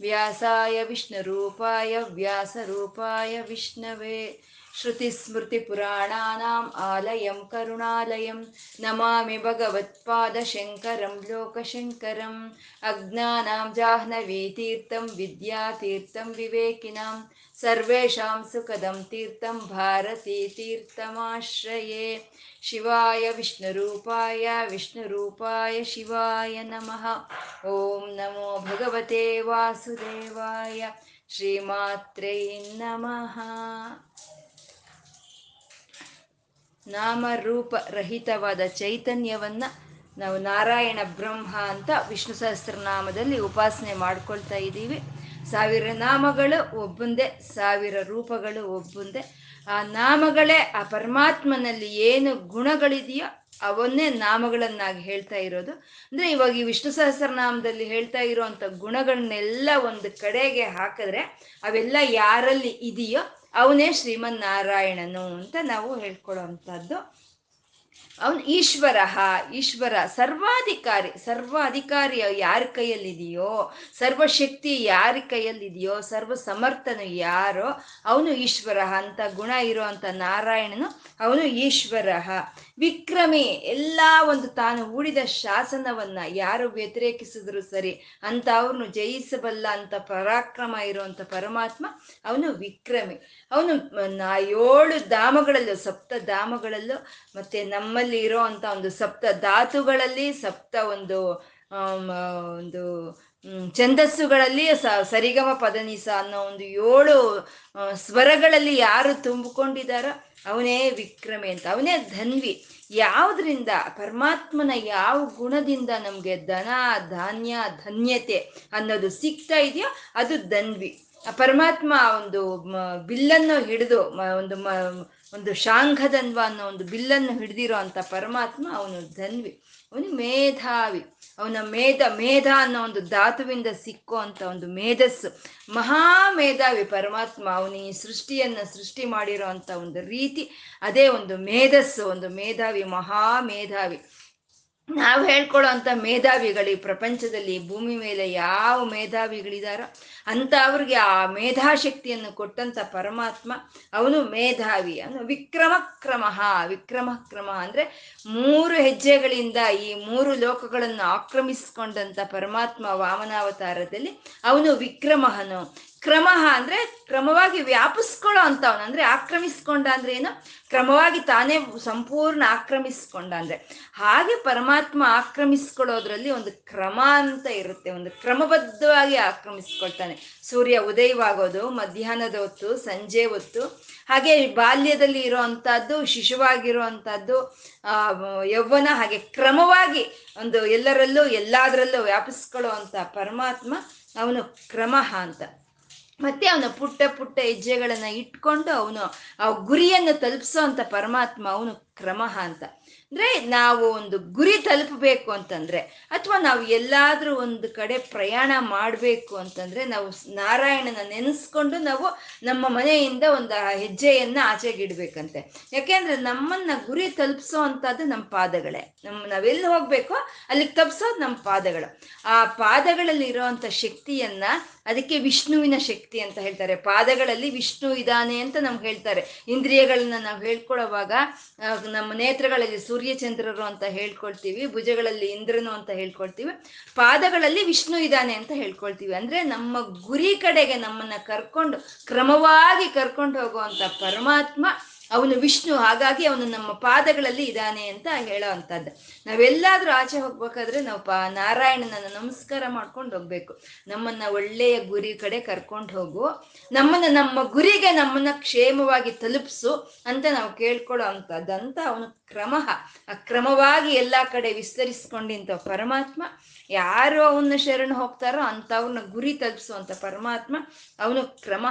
व्यासाय विष्णुरूपाय व्यासरूपाय विष्णवे श्रुतिस्मृतिपुराणानाम् आलयं करुणालयं नमामि भगवत्पादशङ्करं लोकशङ्करम् अज्ञानां जाह्नवीतीर्थं विद्यातीर्थं विवेकिनां सर्वेषां सुखदं तीर्थं भारतीतीर्थमाश्रये शिवाय विष्णुरूपाय विष्णुरूपाय शिवाय नमः ॐ नमो भगवते वासुदेवाय श्रीमात्रै नमः ನಾಮರೂಪರಹಿತವಾದ ಚೈತನ್ಯವನ್ನ ನಾವು ನಾರಾಯಣ ಬ್ರಹ್ಮ ಅಂತ ವಿಷ್ಣು ಸಹಸ್ರನಾಮದಲ್ಲಿ ಉಪಾಸನೆ ಮಾಡ್ಕೊಳ್ತಾ ಇದ್ದೀವಿ ಸಾವಿರ ನಾಮಗಳು, ಒಬ್ಬಂದೇ ಸಾವಿರ ರೂಪಗಳು, ಒಬ್ಬಂದೇ. ಆ ನಾಮಗಳೇ ಆ ಪರಮಾತ್ಮನಲ್ಲಿ ಏನು ಗುಣಗಳಿದೆಯೋ ಅವನ್ನೇ ನಾಮಗಳನ್ನಾಗಿ ಹೇಳ್ತಾ ಇರೋದು. ಅಂದ್ರೆ ಇವಾಗ ಈ ವಿಷ್ಣು ಸಹಸ್ರನಾಮದಲ್ಲಿ ಹೇಳ್ತಾ ಇರುವಂತ ಗುಣಗಳನ್ನೆಲ್ಲ ಒಂದು ಕಡೆಗೆ ಹಾಕಿದ್ರೆ ಅವೆಲ್ಲ ಯಾರಲ್ಲಿ ಇದೆಯೋ ಅವನೇ ಶ್ರೀಮನ್ನಾರಾಯಣನು ಅಂತ ನಾವು ಹೇಳ್ಕೊಳ್ಳೋವಂಥದ್ದು ಅವನು ಈಶ್ವರ ಈಶ್ವರ. ಸರ್ವಾಧಿಕಾರಿ ಸರ್ವಾಧಿಕಾರಿ ಯಾರ ಕೈಯಲ್ಲಿದೆಯೋ, ಸರ್ವಶಕ್ತಿ ಯಾರ ಕೈಯಲ್ಲಿದೆಯೋ ಸರ್ವ ಸಮರ್ಥನು ಯಾರೋ, ಅವನು ಈಶ್ವರ ಅಂತ, ಗುಣ ಇರುವಂತ ನಾರಾಯಣನು ಅವನು ಈಶ್ವರ ವಿಕ್ರಮಿ, ಎಲ್ಲ ಒಂದು ತಾನು ಹೂಡಿದ ಶಾಸನವನ್ನ ಯಾರು ವ್ಯತಿರೇಕಿಸಿದ್ರು ಸರಿ, ಅಂತ ಅವ್ರನ್ನು ಜಯಿಸಬಲ್ಲ ಅಂತ ಪರಾಕ್ರಮ ಇರುವಂತ ಪರಮಾತ್ಮ ಅವನು ವಿಕ್ರಮಿ. ಅವನು ಏಳು ಧಾಮಗಳಲ್ಲೂ, ಸಪ್ತ ಧಾಮಗಳಲ್ಲೂ, ಮತ್ತೆ ನಮ್ಮಲ್ಲಿ ಇರೋ ಅಂತ ಒಂದು ಸಪ್ತ ಧಾತುಗಳಲ್ಲಿ, ಸಪ್ತ ಒಂದು ಒಂದು ಛಂದಸ್ಸುಗಳಲ್ಲಿ ಸ, ಸರಿಗಮ ಪದನಿಸ ಅನ್ನೋ ಒಂದು ಏಳು ಸ್ವರಗಳಲ್ಲಿ ಯಾರು ತುಂಬಿಕೊಂಡಿದಾರೋ ಅವನೇ ವಿಕ್ರಮೆ ಅಂತ, ಅವನೇ ಧನ್ವಿ. ಯಾವುದ್ರಿಂದ, ಪರಮಾತ್ಮನ ಯಾವ ಗುಣದಿಂದ ನಮಗೆ ಧನ, ಧಾನ್ಯ, ಧನ್ಯತೆ ಅನ್ನೋದು ಸಿಗ್ತಾ ಇದೆಯೋ ಅದು ಧನ್ವಿ. ಪರಮಾತ್ಮ ಒಂದು ಬಿಲ್ಲನ್ನು ಹಿಡಿದು ಒಂದು ಒಂದು ಶಾಂಘಧನ್ವ ಅನ್ನೋ ಒಂದು ಬಿಲ್ಲನ್ನು ಹಿಡಿದಿರೋ ಅಂತ ಪರಮಾತ್ಮ ಅವನು ಧನ್ವಿ. ಅವನು ಮೇಧಾವಿ. ಅವನ ಮೇಧ ಮೇಧ ಅನ್ನೋ ಒಂದು ಧಾತುವಿಂದ ಸಿಕ್ಕೋ ಅಂತ ಒಂದು ಮೇಧಸ್ಸು. ಮಹಾ ಮೇಧಾವಿ ಪರಮಾತ್ಮ, ಅವನು ಈ ಸೃಷ್ಟಿಯನ್ನ ಸೃಷ್ಟಿ ಮಾಡಿರೋ ಅಂತ ಒಂದು ರೀತಿ, ಅದೇ ಒಂದು ಮೇಧಸ್ಸು, ಒಂದು ಮೇಧಾವಿ ಮಹಾ ಮೇಧಾವಿ ನಾವು ಹೇಳ್ಕೊಳ್ಳೋ ಅಂತ ಮೇಧಾವಿಗಳು ಈ ಪ್ರಪಂಚದಲ್ಲಿ ಭೂಮಿ ಮೇಲೆ ಯಾವ ಮೇಧಾವಿಗಳಿದಾರೋ ಅಂತ ಅವ್ರಿಗೆ ಆ ಮೇಧಾಶಕ್ತಿಯನ್ನು ಕೊಟ್ಟಂತ ಪರಮಾತ್ಮ ಅವನು ಮೇಧಾವಿ. ಅವನು ವಿಕ್ರಮ ಕ್ರಮ ವಿಕ್ರಮ ಕ್ರಮ ಅಂದ್ರೆ ಮೂರು ಹೆಜ್ಜೆಗಳಿಂದ ಈ ಮೂರು ಲೋಕಗಳನ್ನು ಆಕ್ರಮಿಸಿಕೊಂಡಂತ ಪರಮಾತ್ಮ ವಾಮನಾವತಾರದಲ್ಲಿ ಅವನು ವಿಕ್ರಮಹನು. ಕ್ರಮ ಅಂದ್ರೆ ಕ್ರಮವಾಗಿ ವ್ಯಾಪಿಸ್ಕೊಳ್ಳೋ ಅಂತವನು. ಅಂದ್ರೆ ಆಕ್ರಮಿಸ್ಕೊಂಡ ಅಂದ್ರೆ ಏನು? ಕ್ರಮವಾಗಿ ತಾನೇ ಸಂಪೂರ್ಣ ಆಕ್ರಮಿಸ್ಕೊಂಡ ಅಂದ್ರೆ. ಹಾಗೆ ಪರಮಾತ್ಮ ಆಕ್ರಮಿಸ್ಕೊಳ್ಳೋದ್ರಲ್ಲಿ ಒಂದು ಕ್ರಮ ಅಂತ ಇರುತ್ತೆ. ಒಂದು ಕ್ರಮಬದ್ಧವಾಗಿ ಆಕ್ರಮಿಸ್ಕೊಳ್ತಾನೆ. ಸೂರ್ಯ ಉದಯವಾಗೋದು, ಮಧ್ಯಾಹ್ನದ ಹೊತ್ತು, ಸಂಜೆ ಹೊತ್ತು. ಹಾಗೆ ಬಾಲ್ಯದಲ್ಲಿ ಇರುವಂತಹದ್ದು ಶಿಶುವಾಗಿರುವಂತಹದ್ದು ಆ, ಯೌವನ ಹಾಗೆ ಕ್ರಮವಾಗಿ ಒಂದು ಎಲ್ಲರಲ್ಲೂ, ಎಲ್ಲಾದ್ರಲ್ಲೂ ವ್ಯಾಪಿಸ್ಕೊಳ್ಳೋ ಅಂತ ಪರಮಾತ್ಮ ಅವನು ಕ್ರಮಃ ಅಂತ. ಮತ್ತೆ ಅವನ ಪುಟ್ಟ ಪುಟ್ಟ ಹೆಜ್ಜೆಗಳನ್ನ ಇಟ್ಕೊಂಡು ಅವನು ಆ ಗುರಿಯನ್ನು ತಲುಪಿಸೋ ಅಂತ ಪರಮಾತ್ಮ ಅವನು ಕ್ರಮ ಅಂತ. ಅಂದ್ರೆ ನಾವು ಒಂದು ಗುರಿ ತಲುಪಬೇಕು ಅಂತಂದ್ರೆ, ಅಥವಾ ನಾವು ಎಲ್ಲಾದ್ರೂ ಒಂದು ಕಡೆ ಪ್ರಯಾಣ ಮಾಡಬೇಕು ಅಂತಂದ್ರೆ ನಾವು ನಾರಾಯಣನ ನೆನೆಸ್ಕೊಂಡು ನಾವು ನಮ್ಮ ಮನೆಯಿಂದ ಒಂದು ಹೆಜ್ಜೆಯನ್ನ ಆಚೆಗಿಡ್ಬೇಕಂತೆ ಯಾಕೆಂದ್ರೆ ನಮ್ಮನ್ನ ಗುರಿ ತಲುಪಿಸೋ ಅಂತದ್ದು ನಮ್ಮ ಪಾದಗಳೇ. ನಮ್ಮ ನಾವೆಲ್ಲಿ ಹೋಗ್ಬೇಕೋ ಅಲ್ಲಿಗೆ ತಪ್ಸೋದು ನಮ್ಮ ಪಾದಗಳು. ಆ ಪಾದಗಳಲ್ಲಿ ಇರೋವಂಥ ಶಕ್ತಿಯನ್ನ ಅದಕ್ಕೆ ವಿಷ್ಣುವಿನ ಶಕ್ತಿ ಅಂತ ಹೇಳ್ತಾರೆ. ಪಾದಗಳಲ್ಲಿ ವಿಷ್ಣು ಇದ್ದಾನೆ ಅಂತ ನಮ್ಗೆ ಹೇಳ್ತಾರೆ. ಇಂದ್ರಿಯಗಳನ್ನ ನಾವು ಹೇಳ್ಕೊಳ್ಳೋವಾಗ ನಮ್ಮ ನೇತ್ರಗಳಲ್ಲಿ ಸೂರ್ಯಚಂದ್ರರು ಅಂತ ಹೇಳ್ಕೊಳ್ತೀವಿ, ಭುಜಗಳಲ್ಲಿ ಇಂದ್ರನು ಅಂತ ಹೇಳ್ಕೊಳ್ತೀವಿ. ಪಾದಗಳಲ್ಲಿ ವಿಷ್ಣು ಇದ್ದಾನೆ ಅಂತ ಹೇಳ್ಕೊಳ್ತೀವಿ. ಅಂದ್ರೆ ನಮ್ಮ ಗುರಿ ಕಡೆಗೆ ನಮ್ಮನ್ನ ಕರ್ಕೊಂಡು, ಕ್ರಮವಾಗಿ ಕರ್ಕೊಂಡು ಹೋಗುವಂತ ಪರಮಾತ್ಮ ಅವನು ವಿಷ್ಣು, ಹಾಗಾಗಿ ಅವನು ನಮ್ಮ ಪಾದಗಳಲ್ಲಿ ಇದ್ದಾನೆ ಅಂತ ಹೇಳೋ ಅಂತದ್ದು ನಾವೆಲ್ಲಾದ್ರೂ ಆಚೆ ಹೋಗ್ಬೇಕಾದ್ರೆ ನಾವು ಪಾ, ನಾರಾಯಣನನ್ನ ನಮಸ್ಕಾರ ಮಾಡ್ಕೊಂಡು ಹೋಗ್ಬೇಕು. ನಮ್ಮನ್ನ ಒಳ್ಳೆಯ ಗುರಿ ಕಡೆ ಕರ್ಕೊಂಡು ಹೋಗು. ನಮ್ಮನ್ನ, ನಮ್ಮ ಗುರಿಗೆ ನಮ್ಮನ್ನ ಕ್ಷೇಮವಾಗಿ ತಲುಪಿಸು ಅಂತ ನಾವು ಕೇಳ್ಕೊಳ್ಳೋ ಅಂಥದ್ದು ಅಂತ ಅವನು ಕ್ರಮ. ಅಕ್ರಮವಾಗಿ ಎಲ್ಲ ಕಡೆ ವಿಸ್ತರಿಸ್ಕೊಂಡಿಂತ ಪರಮಾತ್ಮ, ಯಾರು ಅವನ್ನ ಶರಣ ಹೋಗ್ತಾರೋ ಅಂತವ್ರನ್ನ ಗುರಿ ತಲುಪಿಸುವಂತ ಪರಮಾತ್ಮ ಅವನು ಕ್ರಮ.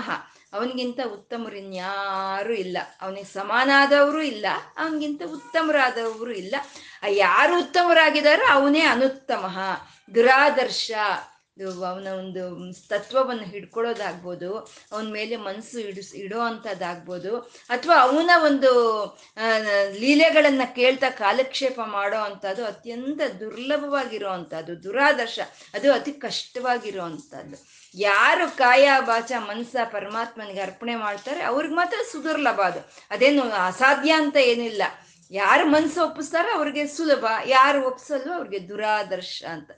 ಅವನಿಗಿಂತ ಉತ್ತಮರಿನ್ಯಾರು ಇಲ್ಲ. ಅವನಿಗೆ ಸಮಾನಾದವರು ಇಲ್ಲ. ಅವನಿಗಿಂತ ಉತ್ತಮರಾದವರು ಇಲ್ಲ. ಯಾರು ಉತ್ತಮರಾಗಿದ್ದಾರೋ ಅವನೇ ಅನುತ್ತಮ. ದುರಾದರ್ಶ. ಅವನ ಒಂದು ತತ್ವವನ್ನು ಹಿಡ್ಕೊಳ್ಳೋದಾಗ್ಬೋದು, ಅವನ ಮೇಲೆ ಮನಸ್ಸು ಇಡಿಸ್ ಇಡೋ ಅಂಥದ್ದಾಗ್ಬೋದು ಅಥವಾ ಅವನ ಒಂದು ಲೀಲೆಗಳನ್ನು ಕೇಳ್ತಾ ಕಾಲಕ್ಷೇಪ ಮಾಡೋ ಅಂಥದ್ದು ಅತ್ಯಂತ ದುರ್ಲಭವಾಗಿರೋ ಅಂಥದ್ದು ದುರಾದರ್ಶ. ಅದು ಅತಿ ಕಷ್ಟವಾಗಿರೋ ಅಂಥದ್ದು ಯಾರು ಕಾಯ ಬಾಚ ಮನ್ಸ ಪರಮಾತ್ಮನಿಗೆ ಅರ್ಪಣೆ ಮಾಡ್ತಾರೆ, ಅವ್ರಿಗೆ ಮಾತ್ರ ಸುದುರ್ಲಭ ಅದು. ಅದೇನು ಅಸಾಧ್ಯ ಅಂತ ಏನಿಲ್ಲ. ಯಾರು ಮನ್ಸು ಒಪ್ಪಿಸ್ತಾರೋ ಅವ್ರಿಗೆ ಸುಲಭ, ಯಾರು ಒಪ್ಸಲ್ವೋ ಅವ್ರಿಗೆ ದುರಾದರ್ಶ ಅಂತ.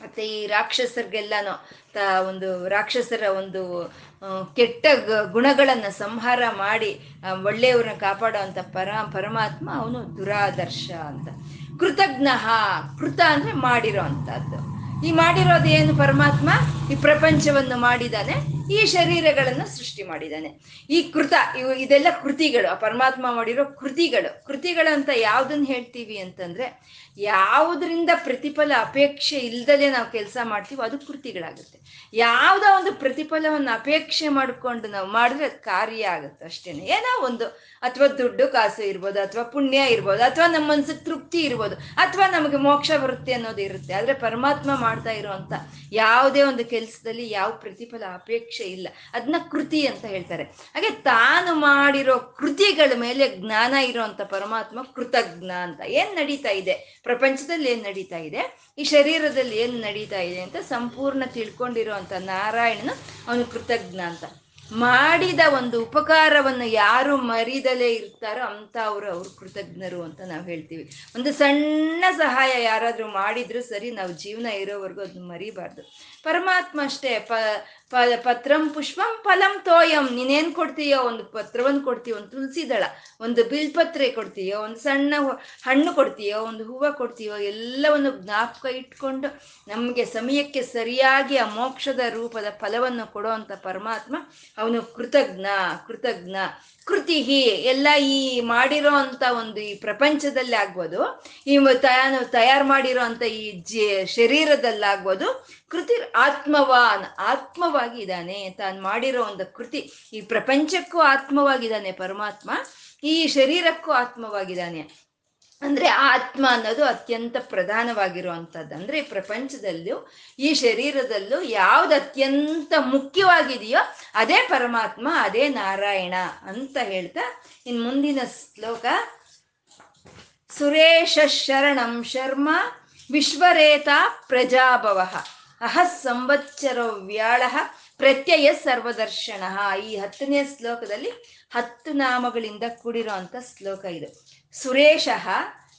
ಮತ್ತೆ ಈ ರಾಕ್ಷಸರಿಗೆಲ್ಲನೂ ತ ಒಂದು ರಾಕ್ಷಸರ ಒಂದು ಕೆಟ್ಟ ಗುಣಗಳನ್ನು ಸಂಹಾರ ಮಾಡಿ ಒಳ್ಳೆಯವ್ರನ್ನ ಕಾಪಾಡೋ ಪರ, ಪರಮಾತ್ಮ ಅವನು ದುರಾದರ್ಶ ಅಂತ. ಕೃತಜ್ಞ, ಕೃತ ಅಂದ್ರೆ ಮಾಡಿರೋ ಅಂಥದ್ದು ಈ ಮಾಡಿರೋದು ಏನು ಪರಮಾತ್ಮ? ಈ ಪ್ರಪಂಚವನ್ನು ಮಾಡಿದಾನೆ ಈ ಶರೀರಗಳನ್ನು ಸೃಷ್ಟಿ ಮಾಡಿದ್ದಾನೆ. ಈ ಕೃತ, ಇವು ಇದೆಲ್ಲ ಕೃತಿಗಳು, ಆ ಪರಮಾತ್ಮ ಮಾಡಿರೋ ಕೃತಿಗಳು. ಕೃತಿಗಳು ಅಂತ ಯಾವ್ದನ್ನ ಹೇಳ್ತೀವಿ ಅಂತಂದ್ರೆ, ಯಾವುದರಿಂದ ಪ್ರತಿಫಲ ಅಪೇಕ್ಷೆ ಇಲ್ದಲೆ ನಾವು ಕೆಲಸ ಮಾಡ್ತೀವೋ ಅದು ಕೃತಿಗಳಾಗುತ್ತೆ. ಯಾವುದೋ ಒಂದು ಪ್ರತಿಫಲವನ್ನು ಅಪೇಕ್ಷೆ ಮಾಡಿಕೊಂಡು ನಾವು ಮಾಡಿದ್ರೆ ಕಾರ್ಯ ಆಗುತ್ತೆ ಅಷ್ಟೇನೆ. ಏನೋ ಒಂದು, ಅಥವಾ ದುಡ್ಡು ಕಾಸು ಇರ್ಬೋದು, ಅಥವಾ ಪುಣ್ಯ ಇರ್ಬೋದು, ಅಥವಾ ನಮ್ಮ ಮನ್ಸಿಗೆ ತೃಪ್ತಿ ಇರ್ಬೋದು, ಅಥವಾ ನಮಗೆ ಮೋಕ್ಷ ಬರುತ್ತೆ ಅನ್ನೋದು ಇರುತ್ತೆ. ಆದರೆ ಪರಮಾತ್ಮ ಮಾಡ್ತಾ ಇರುವಂತ ಯಾವುದೇ ಒಂದು ಕೆಲಸದಲ್ಲಿ ಯಾವ ಪ್ರತಿಫಲ ಅಪೇಕ್ಷೆ ಇಲ್ಲ. ಅದನ್ನ ಕೃತಿ ಅಂತ ಹೇಳ್ತಾರೆ. ಹಾಗೆ ತಾನು ಮಾಡಿರೋ ಕೃತಿಗಳ ಮೇಲೆ ಜ್ಞಾನ ಇರುವಂತ ಪರಮಾತ್ಮ ಕೃತಜ್ಞ ಅಂತ. ಏನ್ ನಡೀತಾ ಇದೆ? ಪ್ರಪಂಚದಲ್ಲಿ ಏನ್ ನಡೀತಾ ಇದೆ? ಈ ಶರೀರದಲ್ಲಿ ಏನ್ ನಡೀತಾ ಇದೆ ಅಂತ ಸಂಪೂರ್ಣ ತಿಳ್ಕೊಂಡಿರುವಂತ ನಾರಾಯಣನು ಅವನು ಕೃತಜ್ಞ ಅಂತ. ಮಾಡಿದ ಒಂದು ಉಪಕಾರವನ್ನು ಯಾರು ಮರಿದಲೇ ಇರ್ತಾರೋ ಅಂತ ಅವರು ಅವ್ರು ಕೃತಜ್ಞರು ಅಂತ ನಾವು ಹೇಳ್ತೀವಿ. ಒಂದು ಸಣ್ಣ ಸಹಾಯ ಯಾರಾದರೂ ಮಾಡಿದ್ರು ಸರಿ, ನಾವು ಜೀವನ ಇರೋವರೆಗೂ ಅದನ್ನ ಮರಿಬಾರ್ದು. ಪರಮಾತ್ಮ ಅಷ್ಟೇ ಪ, ಪತ್ರಂ ಪುಷ್ಪಂ ಫಲಂ ತೋಯಂ. ನೀನೇನ್ ಕೊಡ್ತೀಯೋ ಒಂದು ಪತ್ರವನ್ನು ಕೊಡ್ತೀಯೋ, ಒಂದು ತುಳಸಿ ದಳ, ಒಂದು ಬಿಲ್ಪತ್ರೆ ಕೊಡ್ತೀಯೋ, ಒಂದು ಸಣ್ಣ ಹಣ್ಣು ಕೊಡ್ತೀಯೋ, ಒಂದು ಹೂವು ಕೊಡ್ತೀಯೋ, ಎಲ್ಲವನ್ನು ಜ್ಞಾಪಕ ಇಟ್ಕೊಂಡು ನಮಗೆ ಸಮಯಕ್ಕೆ ಸರಿಯಾಗಿ ಆ ಮೋಕ್ಷದ ರೂಪದ ಫಲವನ್ನು ಕೊಡುವಂತ ಪರಮಾತ್ಮ ಅವನು ಕೃತಜ್ಞ ಕೃತಜ್ಞ. ಕೃತಿ ಎಲ್ಲ ಈ ಮಾಡಿರೋ ಅಂತ ಒಂದು ಈ ಪ್ರಪಂಚದಲ್ಲಿ ಆಗ್ಬೋದು ಈ ತಯಾನು, ತಯಾರು ಮಾಡಿರೋ ಅಂತ ಈ ಜ, ಶರೀರದಲ್ಲಾಗ್ಬೋದು ಕೃತಿ ಆತ್ಮವಾನ್ ಆತ್ಮವಾಗಿ ಇದ್ದಾನೆ ತಾನು ಮಾಡಿರೋ ಒಂದು ಕೃತಿ. ಈ ಪ್ರಪಂಚಕ್ಕೂ ಆತ್ಮವಾಗಿದ್ದಾನೆ ಪರಮಾತ್ಮ, ಈ ಶರೀರಕ್ಕೂ ಆತ್ಮವಾಗಿದ್ದಾನೆ. ಅಂದ್ರೆ ಆತ್ಮ ಅನ್ನೋದು ಅತ್ಯಂತ ಪ್ರಧಾನವಾಗಿರುವಂಥದ್ದು. ಅಂದ್ರೆ ಪ್ರಪಂಚದಲ್ಲೂ, ಈ ಶರೀರದಲ್ಲೂ ಯಾವ್ದು ಅತ್ಯಂತ ಮುಖ್ಯವಾಗಿದೆಯೋ ಅದೇ ಪರಮಾತ್ಮ, ಅದೇ ನಾರಾಯಣ ಅಂತ ಹೇಳ್ತಾ ಇನ್ ಮುಂದಿನ ಶ್ಲೋಕ. ಸುರೇಶ ಶರಣಂ ಶರ್ಮ, ವಿಶ್ವರೇತ ಪ್ರಜಾಭವ. ಅಹ ಸಂವತ್ಸರ ವ್ಯಾಳ ಪ್ರತ್ಯಯ ಸರ್ವದರ್ಶನ. ಈ ಹತ್ತನೇ ಶ್ಲೋಕದಲ್ಲಿ ಹತ್ತು ನಾಮಗಳಿಂದ ಕೂಡಿರೋ ಶ್ಲೋಕ ಇದು. ಸುರೇಶ,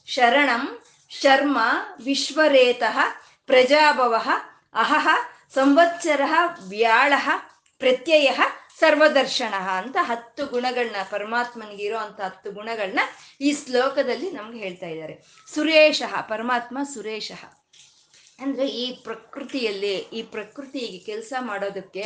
ಶರಣಂ, ಶರ್ಮ, ವಿಶ್ವರೇತ, ಪ್ರಜಾಭವ, ಅಹಃ, ಸಂವತ್ಸರ, ವ್ಯಾಳ, ಪ್ರತ್ಯಯ, ಸರ್ವದರ್ಶನ ಅಂತ ಹತ್ತು ಗುಣಗಳನ್ನ ಪರಮಾತ್ಮನಿಗೆ ಇರೋ ಅಂತ ಹತ್ತು ಗುಣಗಳನ್ನ ಈ ಶ್ಲೋಕದಲ್ಲಿ ನಮ್ಗೆ ಹೇಳ್ತಾ ಇದ್ದಾರೆ. ಸುರೇಶ, ಪರಮಾತ್ಮ ಸುರೇಶ. ಅಂದ್ರೆ ಈ ಪ್ರಕೃತಿಯಲ್ಲಿ, ಈ ಪ್ರಕೃತಿಗೆ ಕೆಲಸ ಮಾಡೋದಕ್ಕೆ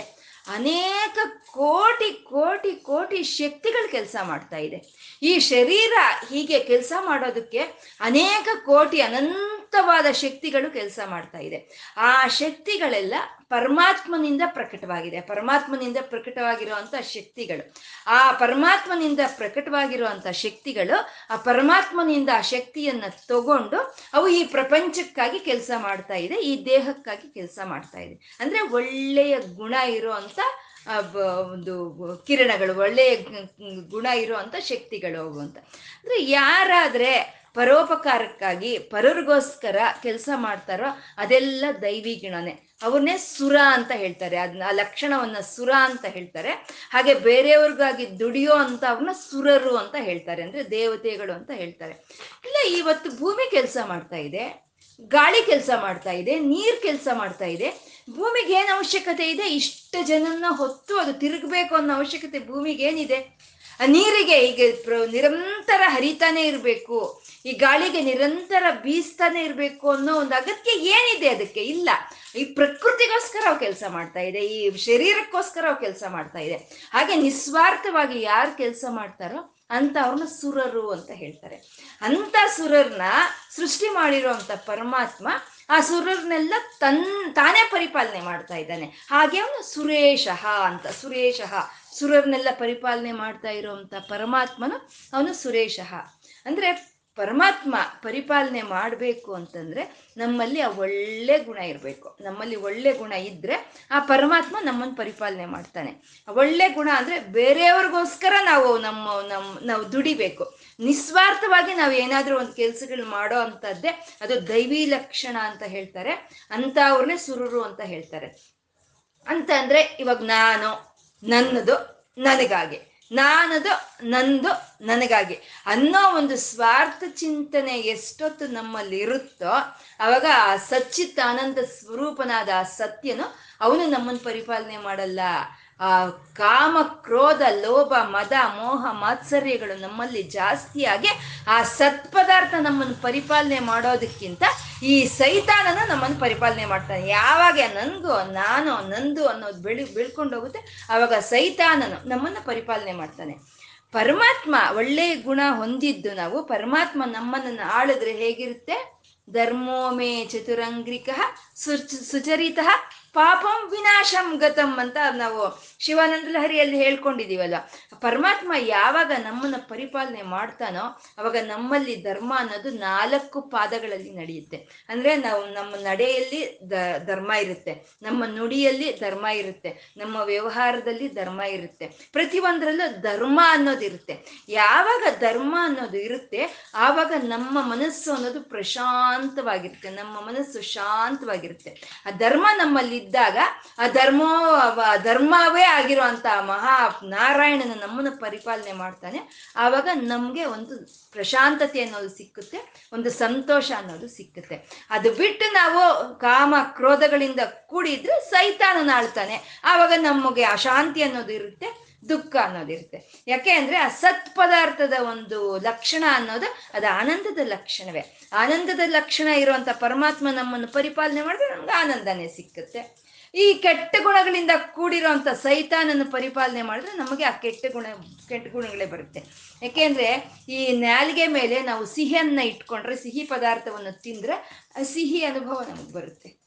ಅನೇಕ ಕೋಟಿ ಕೋಟಿ ಕೋಟಿ ಶಕ್ತಿಗಳು ಕೆಲಸ ಮಾಡ್ತಾ ಇದೆ. ಈ ಶರೀರ ಹೀಗೆ ಕೆಲಸ ಮಾಡೋದಕ್ಕೆ ಅನೇಕ ಕೋಟಿ ಅನಂತವಾದ ಶಕ್ತಿಗಳು ಕೆಲಸ ಮಾಡ್ತಾ ಇದೆ. ಆ ಶಕ್ತಿಗಳೆಲ್ಲ ಪರಮಾತ್ಮನಿಂದ ಪ್ರಕಟವಾಗಿದೆ. ಪರಮಾತ್ಮನಿಂದ ಪ್ರಕಟವಾಗಿರುವಂತ ಶಕ್ತಿಗಳು. ಆ ಪರಮಾತ್ಮನಿಂದ ಪ್ರಕಟವಾಗಿರುವಂತ ಶಕ್ತಿಗಳು, ಆ ಪರಮಾತ್ಮನಿಂದ ಆ ಶಕ್ತಿಯನ್ನ ತಗೊಂಡು ಅವು ಈ ಪ್ರಪಂಚಕ್ಕಾಗಿ ಕೆಲಸ ಮಾಡ್ತಾ ಇದೆ, ಈ ದೇಹಕ್ಕಾಗಿ ಕೆಲಸ ಮಾಡ್ತಾ ಇದೆ. ಅಂದ್ರೆ ಒಳ್ಳೆಯ ಗುಣ ಇರುವಂತ ಒಂದು ಕಿರಣಗಳು, ಒಳ್ಳೆಯ ಗುಣ ಇರುವಂತ ಶಕ್ತಿಗಳು ಹೋಗುವಂತ ಅಂದ್ರೆ ಯಾರಾದ್ರೆ ಪರೋಪಕಾರಕ್ಕಾಗಿ, ಪರರಿಗೋಸ್ಕರ ಕೆಲಸ ಮಾಡ್ತಾರೋ ಅದೆಲ್ಲ ದೈವಿ ಗುಣನೇ. ಅವ್ರನ್ನೇ ಸುರ ಅಂತ ಹೇಳ್ತಾರೆ. ಅದನ್ನ ಆ ಲಕ್ಷಣವನ್ನ ಸುರ ಅಂತ ಹೇಳ್ತಾರೆ. ಹಾಗೆ ಬೇರೆಯವ್ರಿಗಾಗಿ ದುಡಿಯೋ ಅಂತ ಅವ್ರನ್ನ ಸುರರು ಅಂತ ಹೇಳ್ತಾರೆ. ಅಂದ್ರೆ ದೇವತೆಗಳು ಅಂತ ಹೇಳ್ತಾರೆ. ಇಲ್ಲ, ಇವತ್ತು ಭೂಮಿ ಕೆಲಸ ಮಾಡ್ತಾ ಇದೆ, ಗಾಳಿ ಕೆಲಸ ಮಾಡ್ತಾ ಇದೆ, ನೀರ್ ಕೆಲಸ ಮಾಡ್ತಾ ಇದೆ. ಭೂಮಿಗೆ ಏನು ಅವಶ್ಯಕತೆ ಇದೆ? ಇಷ್ಟು ಜನನ್ನ ಹೊತ್ತು ಅದು ತಿರುಗಬೇಕು ಅನ್ನೋ ಅವಶ್ಯಕತೆ ಭೂಮಿಗೆ ಏನಿದೆ ನೀರಿಗೆ ಈಗ ನಿರಂತರ ಹರಿತಾನೆ ಇರಬೇಕು. ಈ ಗಾಳಿಗೆ ನಿರಂತರ ಬೀಸ್ತಾನೆ ಇರಬೇಕು ಅನ್ನೋ ಒಂದು ಅಗತ್ಯ ಏನಿದೆ ಅದಕ್ಕೆ? ಇಲ್ಲ. ಈ ಪ್ರಕೃತಿಗೋಸ್ಕರ ಅವು ಕೆಲಸ ಮಾಡ್ತಾ ಇದೆ. ಈ ಶರೀರಕ್ಕೋಸ್ಕರ ಅವು ಕೆಲಸ ಮಾಡ್ತಾ ಇದೆ. ಹಾಗೆ ನಿಸ್ವಾರ್ಥವಾಗಿ ಯಾರು ಕೆಲಸ ಮಾಡ್ತಾರೋ ಅಂತ ಅವ್ರನ್ನ ಸುರರು ಅಂತ ಹೇಳ್ತಾರೆ. ಅಂತ ಸುರರ್ನ ಸೃಷ್ಟಿ ಮಾಡಿರೋಂಥ ಪರಮಾತ್ಮ ಆ ಸುರರ್ನೆಲ್ಲ ತನ್ ತಾನೇ ಪರಿಪಾಲನೆ ಮಾಡ್ತಾ ಇದ್ದಾನೆ. ಹಾಗೆ ಅವನು ಸುರೇಶಃ ಅಂತ, ಸುರೇಶಃ. ಸುರರ್ನೆಲ್ಲ ಪರಿಪಾಲನೆ ಮಾಡ್ತಾ ಇರೋಂಥ ಪರಮಾತ್ಮನು ಅವನು ಸುರೇಶ. ಅಂದ್ರೆ ಪರಮಾತ್ಮ ಪರಿಪಾಲನೆ ಮಾಡಬೇಕು ಅಂತಂದ್ರೆ ನಮ್ಮಲ್ಲಿ ಆ ಒಳ್ಳೆ ಗುಣ ಇರಬೇಕು. ನಮ್ಮಲ್ಲಿ ಒಳ್ಳೆ ಗುಣ ಇದ್ರೆ ಆ ಪರಮಾತ್ಮ ನಮ್ಮನ್ನು ಪರಿಪಾಲನೆ ಮಾಡ್ತಾನೆ. ಒಳ್ಳೆ ಗುಣ ಅಂದ್ರೆ ಬೇರೆಯವ್ರಿಗೋಸ್ಕರ ನಾವು ನಮ್ಮ ನಮ್ಮ, ನಾವು ದುಡಿಬೇಕು. ನಿಸ್ವಾರ್ಥವಾಗಿ ನಾವು ಏನಾದರೂ ಒಂದು ಕೆಲಸಗಳು ಮಾಡೋ ಅಂಥದ್ದೇ ಅದು ದೈವಿ ಲಕ್ಷಣ ಅಂತ ಹೇಳ್ತಾರೆ. ಅಂತ ಸುರರು ಅಂತ ಹೇಳ್ತಾರೆ. ಅಂತ ಅಂದ್ರೆ ಇವಾಗ ನಾನು ನನ್ನದು ನನಗಾಗಿ, ನಾನದು ನಂದು ನನಗಾಗಿ ಅನ್ನೋ ಒಂದು ಸ್ವಾರ್ಥ ಚಿಂತನೆ ಎಷ್ಟೊತ್ತು ನಮ್ಮಲ್ಲಿ ಇರುತ್ತೋ, ಅವಾಗ ಆ ಸಚ್ಚಿತ್ ಆನಂದ ಸ್ವರೂಪನಾದ ಆ ಸತ್ಯನು ಅವನು ನಮ್ಮನ್ನು ಪರಿಪಾಲನೆ ಮಾಡಲ್ಲ. ಆ ಕಾಮ, ಕ್ರೋಧ, ಲೋಭ, ಮದ, ಮೋಹ, ಮಾತ್ಸರ್ಯಗಳು ನಮ್ಮಲ್ಲಿ ಜಾಸ್ತಿಯಾಗಿ ಆ ಸತ್ಪದಾರ್ಥ ನಮ್ಮನ್ನು ಪರಿಪಾಲನೆ ಮಾಡೋದಕ್ಕಿಂತ ಈ ಸೈತಾನನ ನಮ್ಮನ್ನು ಪರಿಪಾಲನೆ ಮಾಡ್ತಾನೆ. ಯಾವಾಗ ನನಗೂ ನಾನು, ನಂದು ಅನ್ನೋದು ಬೆಳಿ, ಬೆಳ್ಕೊಂಡು ಹೋಗುತ್ತೆ ಆವಾಗ ಸೈತಾನನು ನಮ್ಮನ್ನು ಪರಿಪಾಲನೆ ಮಾಡ್ತಾನೆ. ಪರಮಾತ್ಮ ಒಳ್ಳೆಯ ಗುಣ ಹೊಂದಿದ್ದು ನಾವು. ಪರಮಾತ್ಮ ನಮ್ಮನ್ನು ಆಳಿದ್ರೆ ಹೇಗಿರುತ್ತೆ? ಧರ್ಮೋಮೇ ಚತುರಂಗ್ರಿಕ ಸುಚ, ಸುಚರಿತ ಪಾಪಂ ವಿನಾಶಂ ಗತಂ ಅಂತ ನಾವು ಶಿವಾನಂದ ಲಹರಿಯಲ್ಲಿ ಹೇಳ್ಕೊಂಡಿದೀವಲ್ಲ ಪರಮಾತ್ಮ ಯಾವಾಗ ನಮ್ಮನ್ನ ಪರಿಪಾಲನೆ ಮಾಡ್ತಾನೋ ಅವಾಗ ನಮ್ಮಲ್ಲಿ ಧರ್ಮ ಅನ್ನೋದು ನಾಲ್ಕು ಪಾದಗಳಲ್ಲಿ ನಡೆಯುತ್ತೆ. ಅಂದ್ರೆ ನಾವು ನಮ್ಮ ನಡೆಯಲ್ಲಿ ಧರ್ಮ ಇರುತ್ತೆ, ನಮ್ಮ ನುಡಿಯಲ್ಲಿ ಧರ್ಮ ಇರುತ್ತೆ, ನಮ್ಮ ವ್ಯವಹಾರದಲ್ಲಿ ಧರ್ಮ ಇರುತ್ತೆ, ಪ್ರತಿಯೊಂದರಲ್ಲೂ ಧರ್ಮ ಅನ್ನೋದಿರುತ್ತೆ ಯಾವಾಗ ಧರ್ಮ ಅನ್ನೋದು ಇರುತ್ತೆ, ಆವಾಗ ನಮ್ಮ ಮನಸ್ಸು ಅನ್ನೋದು ಪ್ರಶಾಂತವಾಗಿರುತ್ತೆ, ನಮ್ಮ ಮನಸ್ಸು ಶಾಂತವಾಗಿರುತ್ತೆ. ಆ ಧರ್ಮ ನಮ್ಮಲ್ಲಿ ಇದ್ದಾಗ ಆ ಧರ್ಮೋ ಧರ್ಮವೇ ಆಗಿರುವಂತ ಮಹಾ ನಾರಾಯಣನ ನಮ್ಮನ್ನು ಪರಿಪಾಲನೆ ಮಾಡ್ತಾನೆ. ಆವಾಗ ನಮ್ಗೆ ಒಂದು ಪ್ರಶಾಂತತೆ ಅನ್ನೋದು ಸಿಕ್ಕುತ್ತೆ, ಒಂದು ಸಂತೋಷ ಅನ್ನೋದು ಸಿಕ್ಕುತ್ತೆ. ಅದು ಬಿಟ್ಟು ನಾವು ಕಾಮ ಕ್ರೋಧಗಳಿಂದ ಕೂಡಿದ್ರೆ ಸೈತಾನನ ಆಳ್ತಾನೆ. ಆವಾಗ ನಮಗೆ ಅಶಾಂತಿ ಅನ್ನೋದು ಇರುತ್ತೆ. ದುಃಖ ಅನ್ನೋದಿರುತ್ತೆ ಯಾಕೆ ಅಂದ್ರೆ ಆ ಸತ್ ಪದಾರ್ಥದ ಒಂದು ಲಕ್ಷಣ ಅನ್ನೋದು ಅದು ಆನಂದದ ಲಕ್ಷಣವೇ. ಆನಂದದ ಲಕ್ಷಣ ಇರುವಂತ ಪರಮಾತ್ಮ ನಮ್ಮನ್ನು ಪರಿಪಾಲನೆ ಮಾಡಿದ್ರೆ ನಮ್ಗೆ ಆನಂದನೇ ಸಿಕ್ಕುತ್ತೆ. ಈ ಕೆಟ್ಟ ಗುಣಗಳಿಂದ ಕೂಡಿರೋಂಥ ಸೈತಾನನ್ನು ಪರಿಪಾಲನೆ ಮಾಡಿದ್ರೆ ನಮಗೆ ಆ ಕೆಟ್ಟ ಗುಣ, ಕೆಟ್ಟ ಗುಣಗಳೇ ಬರುತ್ತೆ. ಯಾಕೆಂದ್ರೆ ಈ ನಾಲಿಗೆ ಮೇಲೆ ನಾವು ಸಿಹಿಯನ್ನ ಇಟ್ಕೊಂಡ್ರೆ, ಸಿಹಿ ಪದಾರ್ಥವನ್ನು ತಿಂದ್ರೆ ಸಿಹಿ ಅನುಭವ ನಮಗೆ ಬರುತ್ತೆ.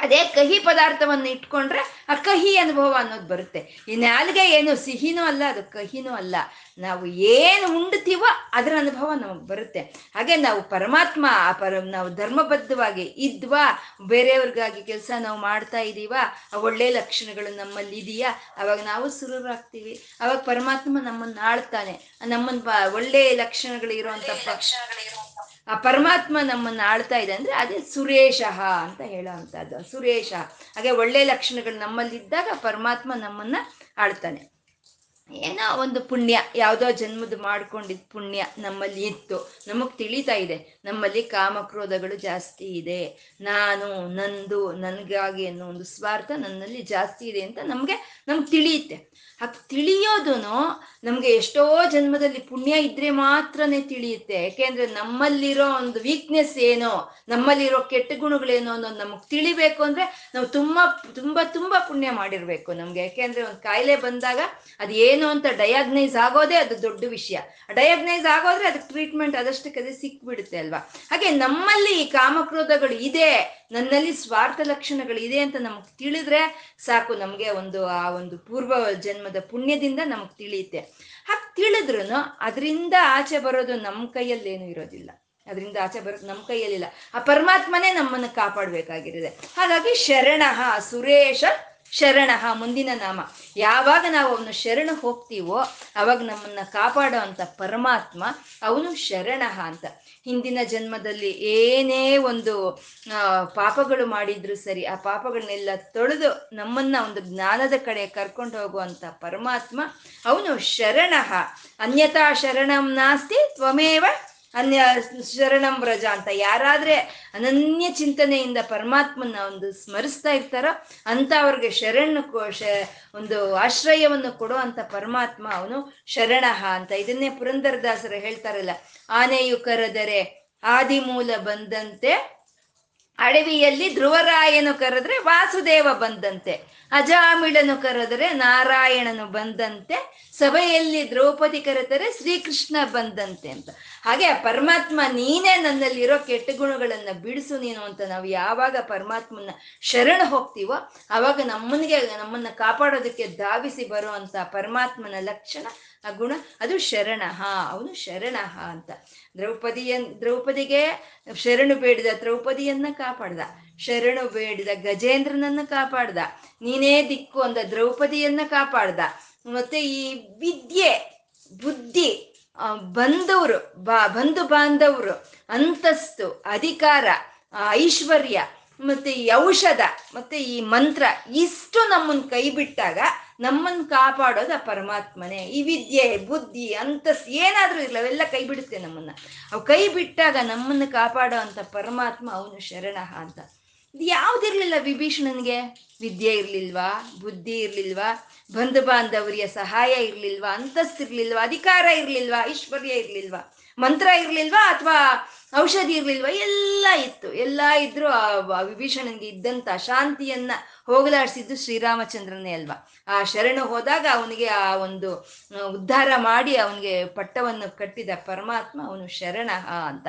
ಅದೇ ಕಹಿ ಪದಾರ್ಥವನ್ನು ಇಟ್ಕೊಂಡ್ರೆ ಆ ಕಹಿ ಅನುಭವ ಅನ್ನೋದು ಬರುತ್ತೆ. ಈ ನಾಲ್ಗೆ ಏನು ಸಿಹಿನೂ ಅಲ್ಲ, ಅದು ಕಹಿನೂ ಅಲ್ಲ. ನಾವು ಏನು ಉಂಡ್ತೀವೋ ಅದರ ಅನುಭವ ನಮಗೆ ಬರುತ್ತೆ. ಹಾಗೆ ನಾವು ಪರಮಾತ್ಮ, ಆ ಪರ, ನಾವು ಧರ್ಮಬದ್ಧವಾಗಿ ಇದ್ವಾ, ಬೇರೆಯವ್ರಿಗಾಗಿ ಕೆಲಸ ನಾವು ಮಾಡ್ತಾ ಇದ್ದೀವಾ ಆ ಒಳ್ಳೆ ಲಕ್ಷಣಗಳು ನಮ್ಮಲ್ಲಿ ಇದೆಯಾ? ಅವಾಗ ನಾವು ಸುರುರಾಗ್ತೀವಿ. ಅವಾಗ ಪರಮಾತ್ಮ ನಮ್ಮನ್ನು ಆಳ್ತಾನೆ. ನಮ್ಮನ್ನ ಒಳ್ಳೆ ಲಕ್ಷಣಗಳು ಇರುವಂತ ಆ ಪರಮಾತ್ಮ ನಮ್ಮನ್ನ ಆಳ್ತಾ ಇದೆ ಅಂದ್ರೆ ಅದೇ ಸುರೇಶ ಅಂತ ಹೇಳೋ ಅಂತದ್ದು ಸುರೇಶ. ಹಾಗೆ ಒಳ್ಳೆ ಲಕ್ಷಣಗಳು ನಮ್ಮಲ್ಲಿದ್ದಾಗ ಪರಮಾತ್ಮ ನಮ್ಮನ್ನ ಆಳ್ತಾನೆ. ಏನೋ ಒಂದು ಪುಣ್ಯ, ಯಾವುದೋ ಜನ್ಮದ ಮಾಡ್ಕೊಂಡಿದ್ದ ಪುಣ್ಯ ನಮ್ಮಲ್ಲಿ ಇತ್ತು. ನಮಗೆ ತಿಳಿತಾ ಇದೆ. ನಮ್ಮಲ್ಲಿ ಕಾಮಕ್ರೋಧಗಳು ಜಾಸ್ತಿ ಇದೆ. ನಾನು, ನಂದು, ನನ್ಗಾಗಿ ಅನ್ನೋ ಒಂದು ಸ್ವಾರ್ಥ ನನ್ನಲ್ಲಿ ಜಾಸ್ತಿ ಇದೆ ಅಂತ ನಮ್ಗೆ ನಮ್ಗೆ ತಿಳಿಯುತ್ತೆ. ಹಾಗೆ ತಿಳಿಯೋದು ನಮ್ಗೆ ಎಷ್ಟೋ ಜನ್ಮದಲ್ಲಿ ಪುಣ್ಯ ಇದ್ರೆ ಮಾತ್ರನೇ ತಿಳಿಯುತ್ತೆ. ಯಾಕೆಂದ್ರೆ ನಮ್ಮಲ್ಲಿರೋ ಒಂದು ವೀಕ್ನೆಸ್ ಏನೋ, ನಮ್ಮಲ್ಲಿರೋ ಕೆಟ್ಟ ಗುಣಗಳೇನೋ ಅನ್ನೋದು ನಮಗ್ ತಿಳಿಬೇಕು ಅಂದ್ರೆ ನಾವು ತುಂಬಾ ತುಂಬಾ ತುಂಬಾ ಪುಣ್ಯ ಮಾಡಿರ್ಬೇಕು ನಮ್ಗೆ. ಯಾಕೆಂದ್ರೆ ಒಂದು ಕಾಯಿಲೆ ಬಂದಾಗ ಅದು ಏನು ಅಂತ ಡಯಾಗ್ನೈಸ್ ಆಗೋದೇ ಅದು ದೊಡ್ಡ ವಿಷಯ. ಡಯಾಗ್ನೈಸ್ ಆಗೋದ್ರೆ ಅದಕ್ಕೆ ಟ್ರೀಟ್ಮೆಂಟ್ ಅದಷ್ಟಕ್ಕೆ ಅದೇ ಸಿಕ್ಬಿಡುತ್ತೆ ಅಲ್ವಾ? ಹಾಗೆ ನಮ್ಮಲ್ಲಿ ಈ ಕಾಮಕ್ರೋಧಗಳು ಇದೆ, ನನ್ನಲ್ಲಿ ಸ್ವಾರ್ಥ ಲಕ್ಷಣಗಳು ಇದೆ ಅಂತ ನಮಗ್ ತಿಳಿದ್ರೆ ಸಾಕು ನಮ್ಗೆ ಒಂದು, ಆ ಒಂದು ಪೂರ್ವ ಜನ್ಮದ ಪುಣ್ಯದಿಂದ ನಮಗ್ ತಿಳಿಯುತ್ತೆ. ಹಾಗೆ ತಿಳಿದ್ರು ಅದರಿಂದ ಆಚೆ ಬರೋದು ನಮ್ಮ ಕೈಯಲ್ಲೇನು ಇರೋದಿಲ್ಲ. ಅದರಿಂದ ಆಚೆ ಬರೋದು ನಮ್ಮ ಕೈಯಲ್ಲಿಲ್ಲ. ಆ ಪರಮಾತ್ಮನೇ ನಮ್ಮನ್ನು ಕಾಪಾಡಬೇಕಾಗಿರುತ್ತೆ ಹಾಗಾಗಿ ಶರಣಃ ಸುರೇಶ ಶರಣಃ ಮುಂದಿನ ನಾಮ. ಯಾವಾಗ ನಾವು ಅವನು ಶರಣ ಹೋಗ್ತೀವೋ ಅವಾಗ ನಮ್ಮನ್ನ ಕಾಪಾಡೋ ಅಂತ ಪರಮಾತ್ಮ ಅವನು ಶರಣಃ ಅಂತ. ಹಿಂದಿನ ಜನ್ಮದಲ್ಲಿ ಏನೇ ಒಂದು ಪಾಪಗಳು ಮಾಡಿದ್ರು ಸರಿ, ಆ ಪಾಪಗಳನ್ನೆಲ್ಲ ತೊಳೆದು ನಮ್ಮನ್ನ ಒಂದು ಜ್ಞಾನದ ಕಡೆ ಕರ್ಕೊಂಡು ಹೋಗುವಂತ ಪರಮಾತ್ಮ ಅವನು ಶರಣಃ. ಅನ್ಯತಾ ಶರಣಂ ನಾಸ್ತಿ, ತ್ವಮೇವ ಅನ್ಯ ಶರಣಂ ವ್ರಜ ಅಂತ ಯಾರಾದ್ರೆ ಅನನ್ಯ ಚಿಂತನೆಯಿಂದ ಪರಮಾತ್ಮನ ಒಂದು ಸ್ಮರಿಸ್ತಾ ಇರ್ತಾರೋ ಅಂತ ಅವ್ರಿಗೆ ಶರಣ ಒಂದು ಆಶ್ರಯವನ್ನು ಕೊಡೋ ಅಂತ ಪರಮಾತ್ಮ ಅವನು ಶರಣಃ ಅಂತ. ಇದನ್ನೇ ಪುರಂದರದಾಸರು ಹೇಳ್ತಾರಲ್ಲ, ಆನೆಯು ಕರೆದರೆ ಆದಿಮೂಲ ಬಂದಂತೆ ಅಡವಿಯಲ್ಲಿ ಧ್ರುವರಾಯನು ಕರೆದ್ರೆ ವಾಸುದೇವ ಬಂದಂತೆ, ಅಜಾಮಿಳನು ಕರೆದರೆ ನಾರಾಯಣನು ಬಂದಂತೆ, ಸಭೆಯಲ್ಲಿ ದ್ರೌಪದಿ ಕರೆದರೆ ಶ್ರೀಕೃಷ್ಣ ಬಂದಂತೆ ಅಂತ. ಹಾಗೆ ಆ ಪರಮಾತ್ಮ ನೀನೇ ನನ್ನಲ್ಲಿರೋ ಕೆಟ್ಟ ಗುಣಗಳನ್ನ ಬಿಡಿಸು ನೀನು ಅಂತ ನಾವು ಯಾವಾಗ ಪರಮಾತ್ಮನ ಶರಣ ಹೋಗ್ತೀವೋ, ಅವಾಗ ನಮ್ಮನಿಗೆ ನಮ್ಮನ್ನ ಕಾಪಾಡೋದಕ್ಕೆ ಧಾವಿಸಿ ಬರೋ ಅಂತ ಪರಮಾತ್ಮನ ಲಕ್ಷಣ ಆ ಗುಣ, ಅದು ಶರಣ, ಅವನು ಶರಣ ಅಂತ. ದ್ರೌಪದಿಯ ದ್ರೌಪದಿಗೆ ಶರಣು ಬೇಡಿದ, ದ್ರೌಪದಿಯನ್ನ ಕಾಪಾಡ್ದ. ಶರಣು ಬೇಡಿದ, ಗಜೇಂದ್ರನನ್ನ ಕಾಪಾಡ್ದ. ನೀನೇ ದಿಕ್ಕು ಅಂದ, ದ್ರೌಪದಿಯನ್ನ ಕಾಪಾಡ್ದ. ಮತ್ತೆ ಈ ವಿದ್ಯೆ, ಬುದ್ಧಿ ಬಂದವರು, ಬಾ, ಬಂಧು ಬಾಂಧವರು, ಅಂತಸ್ತು, ಅಧಿಕಾರ ಐಶ್ವರ್ಯ ಮತ್ತೆ ಈ ಔಷಧ, ಮತ್ತೆ ಈ ಮಂತ್ರ ಇಷ್ಟು ನಮ್ಮನ್ನ ಕೈ ಬಿಟ್ಟಾಗ ನಮ್ಮನ್ ಕಾಪಾಡೋದು ಆ ಪರಮಾತ್ಮನೇ. ಈ ವಿದ್ಯೆ, ಬುದ್ಧಿ ಅಂತಸ್ ಏನಾದ್ರೂ ಇರಲ್ಲ ಅವೆಲ್ಲ ಕೈ ಬಿಡುತ್ತೆ ನಮ್ಮನ್ನ. ಅವು ಕೈ ಬಿಟ್ಟಾಗ ನಮ್ಮನ್ನ ಕಾಪಾಡೋ ಅಂತ ಪರಮಾತ್ಮ ಅವನು ಶರಣ ಅಂತ. ಇದು ಯಾವ್ದಿರ್ಲಿಲ್ಲ ವಿಭೀಷಣನ್ಗೆ? ವಿದ್ಯೆ ಇರ್ಲಿಲ್ವಾ? ಬುದ್ಧಿ ಇರ್ಲಿಲ್ವಾ? ಬಂಧು ಬಾಂಧವರಿಯ ಸಹಾಯ ಇರ್ಲಿಲ್ವಾ? ಅಂತಸ್ತಿರ್ಲಿಲ್ವಾ ಅಧಿಕಾರ ಇರ್ಲಿಲ್ವಾ? ಐಶ್ವರ್ಯ ಇರ್ಲಿಲ್ವಾ? ಮಂತ್ರ ಇರ್ಲಿಲ್ವಾ ಅಥವಾ ಔಷಧಿ ಇರ್ಲಿಲ್ವಾ? ಎಲ್ಲ ಇತ್ತು. ಎಲ್ಲ ಇದ್ರು ಆ ವಿಭೀಷಣನ್ಗೆ ಇದ್ದಂತ ಶಾಂತಿಯನ್ನ ಹೋಗಲಾಡಿಸಿದ್ದು ಶ್ರೀರಾಮಚಂದ್ರನೇ ಅಲ್ವಾ? ಆ ಶರಣು ಹೋದಾಗ ಅವನಿಗೆ ಆ ಒಂದು ಉದ್ಧಾರ ಮಾಡಿ ಅವನಿಗೆ ಪಟ್ಟವನ್ನು ಕಟ್ಟಿದ ಪರಮಾತ್ಮ ಅವನು ಶರಣ ಅಂತ.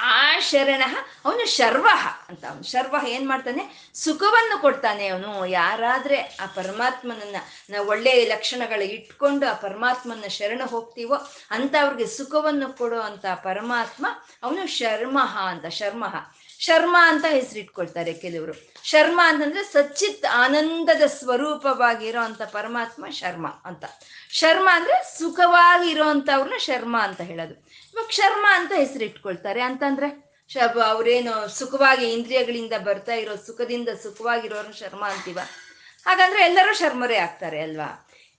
ಆ ಶರಣ ಅವನು ಶರ್ವಹ ಅಂತ. ಅವನು ಶರ್ವಹ ಏನ್ ಮಾಡ್ತಾನೆ? ಸುಖವನ್ನು ಕೊಡ್ತಾನೆ ಅವನು. ಯಾರಾದ್ರೆ ಆ ಪರಮಾತ್ಮನನ್ನ ನಾವು ಒಳ್ಳೆ ಲಕ್ಷಣಗಳು ಇಟ್ಕೊಂಡು ಆ ಪರಮಾತ್ಮನ ಶರಣ ಹೋಗ್ತೀವೋ ಅಂತ ಅವ್ರಿಗೆ ಸುಖವನ್ನು ಕೊಡೋ ಅಂತ ಪರಮಾತ್ಮ ಅವನು ಶರ್ಮಹ ಅಂತ. ಶರ್ಮಹ ಶರ್ಮ ಅಂತ ಹೆಸರಿಟ್ಕೊಳ್ತಾರೆ ಕೆಲವರು. ಶರ್ಮ ಅಂತಂದ್ರೆ ಸಚ್ಚಿತ್ ಆನಂದದ ಸ್ವರೂಪವಾಗಿರೋ ಅಂತ ಪರಮಾತ್ಮ ಶರ್ಮ ಅಂತ. ಶರ್ಮ ಅಂದ್ರೆ ಸುಖವಾಗಿರೋ ಅಂತವ್ರನ್ನ ಶರ್ಮ ಅಂತ ಹೇಳೋದು. ಇವಾಗ ಶರ್ಮ ಅಂತ ಹೆಸರಿಟ್ಕೊಳ್ತಾರೆ. ಅಂತಂದ್ರೆ ಶಬ ಅವ್ರೇನು ಸುಖವಾಗಿ ಇಂದ್ರಿಯಗಳಿಂದ ಬರ್ತಾ ಇರೋ, ಸುಖದಿಂದ ಸುಖವಾಗಿರೋರ್ನ ಶರ್ಮ ಅಂತೀವ. ಹಾಗಂದ್ರೆ ಎಲ್ಲರೂ ಶರ್ಮರೇ ಆಗ್ತಾರೆ ಅಲ್ವಾ?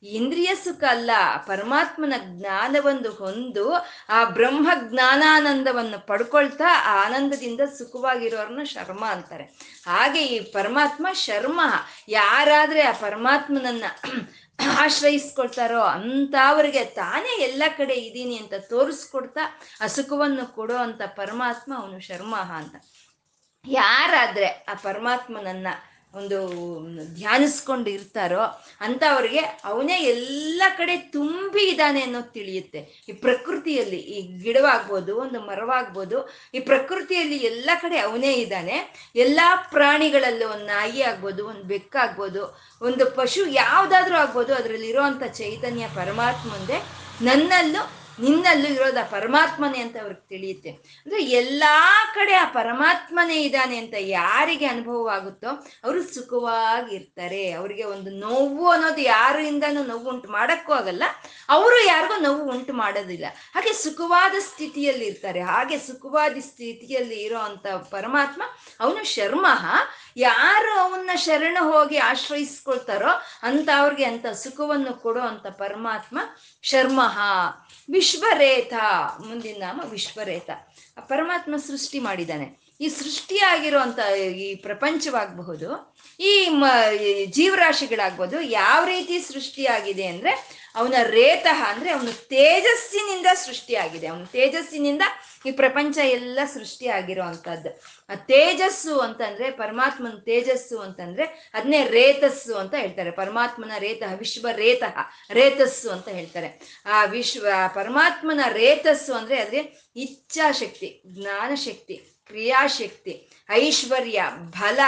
ಇಂದ್ರಿಯ ಸುಖ ಅಲ್ಲ, ಪರಮಾತ್ಮನ ಜ್ಞಾನವನ್ನು ಹೊಂದು ಆ ಬ್ರಹ್ಮ ಜ್ಞಾನಾನಂದವನ್ನು ಪಡ್ಕೊಳ್ತಾ ಆ ಆನಂದದಿಂದ ಸುಖವಾಗಿರೋರ್ನ ಶರ್ಮ ಅಂತಾರೆ. ಹಾಗೆ ಈ ಪರಮಾತ್ಮ ಶರ್ಮ, ಯಾರಾದ್ರೆ ಆ ಪರಮಾತ್ಮನನ್ನ ಆಶ್ರಯಿಸ್ಕೊಳ್ತಾರೋ ಅಂಥವ್ರಿಗೆ ತಾನೇ ಎಲ್ಲ ಕಡೆ ಇದ್ದೀನಿ ಅಂತ ತೋರಿಸ್ಕೊಡ್ತಾ ಆ ಸುಖವನ್ನು ಕೊಡೋ ಅಂತ ಪರಮಾತ್ಮ ಅವನು ಶರ್ಮಹ ಅಂತ. ಯಾರಾದ್ರೆ ಆ ಪರಮಾತ್ಮನನ್ನ ಒಂದು ಧ್ಯಾನಿಸ್ಕೊಂಡು ಇರ್ತಾರೋ ಅಂಥವ್ರಿಗೆ ಅವನೇ ಎಲ್ಲ ಕಡೆ ತುಂಬಿ ಇದ್ದಾನೆ ಅನ್ನೋದು ತಿಳಿಯುತ್ತೆ. ಈ ಪ್ರಕೃತಿಯಲ್ಲಿ ಈ ಗಿಡವಾಗ್ಬೋದು, ಒಂದು ಮರವಾಗ್ಬೋದು, ಈ ಪ್ರಕೃತಿಯಲ್ಲಿ ಎಲ್ಲ ಕಡೆ ಅವನೇ ಇದ್ದಾನೆ. ಎಲ್ಲ ಪ್ರಾಣಿಗಳಲ್ಲೂ ಒಂದು ನಾಯಿ ಆಗ್ಬೋದು, ಒಂದು ಬೆಕ್ಕಾಗ್ಬೋದು ಒಂದು ಪಶು ಯಾವುದಾದ್ರೂ ಆಗ್ಬೋದು ಅದರಲ್ಲಿರೋ ಅಂಥ ಚೈತನ್ಯ ಪರಮಾತ್ಮಂದೆ ನನ್ನಲ್ಲೂ ನಿನ್ನಲ್ಲೂ ಇರೋದು ಆ ಪರಮಾತ್ಮನೇ ಅಂತ ಅವ್ರಿಗೆ ತಿಳಿಯುತ್ತೆ. ಅಂದ್ರೆ ಎಲ್ಲಾ ಕಡೆ ಆ ಪರಮಾತ್ಮನೇ ಇದ್ದಾನೆ ಅಂತ ಯಾರಿಗೆ ಅನುಭವವಾಗುತ್ತೋ ಅವರು ಸುಖವಾಗಿರ್ತಾರೆ ಅವರಿಗೆ ಒಂದು ನೋವು ಅನ್ನೋದು ಯಾರಿಂದನೂ ನೋವು ಉಂಟು ಮಾಡಕ್ಕೂ ಆಗಲ್ಲ. ಅವರು ಯಾರಿಗೂ ನೋವು ಉಂಟು ಮಾಡೋದಿಲ್ಲ. ಹಾಗೆ ಸುಖವಾದ ಸ್ಥಿತಿಯಲ್ಲಿ ಇರ್ತಾರೆ. ಹಾಗೆ ಸುಖವಾದ ಸ್ಥಿತಿಯಲ್ಲಿ ಇರೋ ಅಂತ ಪರಮಾತ್ಮ ಅವನು ಶರ್ಮ ಯಾರು ಅವನ್ನ ಶರಣ ಹೋಗಿ ಆಶ್ರಯಿಸ್ಕೊಳ್ತಾರೋ ಅಂತ ಅವ್ರಿಗೆ ಅಂತ ಸುಖವನ್ನು ಕೊಡೋ ಅಂತ ಪರಮಾತ್ಮ ಶರ್ಮಃ ವಿಶ್ವರೇತ ಮುಂದಿನ ನಾಮ ವಿಶ್ವರೇತ. ಪರಮಾತ್ಮ ಸೃಷ್ಟಿ ಮಾಡಿದ್ದಾನೆ. ಈ ಸೃಷ್ಟಿಯಾಗಿರುವಂತ ಈ ಪ್ರಪಂಚವಾಗಬಹುದು, ಈ ಮ ಜೀವರಾಶಿಗಳಾಗ್ಬೋದು ಯಾವ ರೀತಿ ಸೃಷ್ಟಿಯಾಗಿದೆ ಅಂದ್ರೆ ಅವನ ರೇತಃ ಅಂದ್ರೆ ಅವನು ತೇಜಸ್ಸಿನಿಂದ ಸೃಷ್ಟಿಯಾಗಿದೆ. ಅವನ ತೇಜಸ್ಸಿನಿಂದ ಈ ಪ್ರಪಂಚ ಎಲ್ಲ ಸೃಷ್ಟಿಯಾಗಿರೋ ಅಂತದ್ದು ಆ ತೇಜಸ್ಸು ಅಂತಂದ್ರೆ ಪರಮಾತ್ಮನ ತೇಜಸ್ಸು ಅಂತಂದ್ರೆ ಅದನ್ನೇ ರೇತಸ್ಸು ಅಂತ ಹೇಳ್ತಾರೆ. ಪರಮಾತ್ಮನ ರೇತಃ, ವಿಶ್ವ ರೇತಃ, ರೇತಸ್ಸು ಅಂತ ಹೇಳ್ತಾರೆ. ಆ ವಿಶ್ವ, ಪರಮಾತ್ಮನ ರೇತಸ್ಸು ಅಂದ್ರೆ ಅದ್ರೆ ಇಚ್ಛಾಶಕ್ತಿ, ಜ್ಞಾನಶಕ್ತಿ. ಕ್ರಿಯಾಶಕ್ತಿ, ಐಶ್ವರ್ಯ, ಬಲ,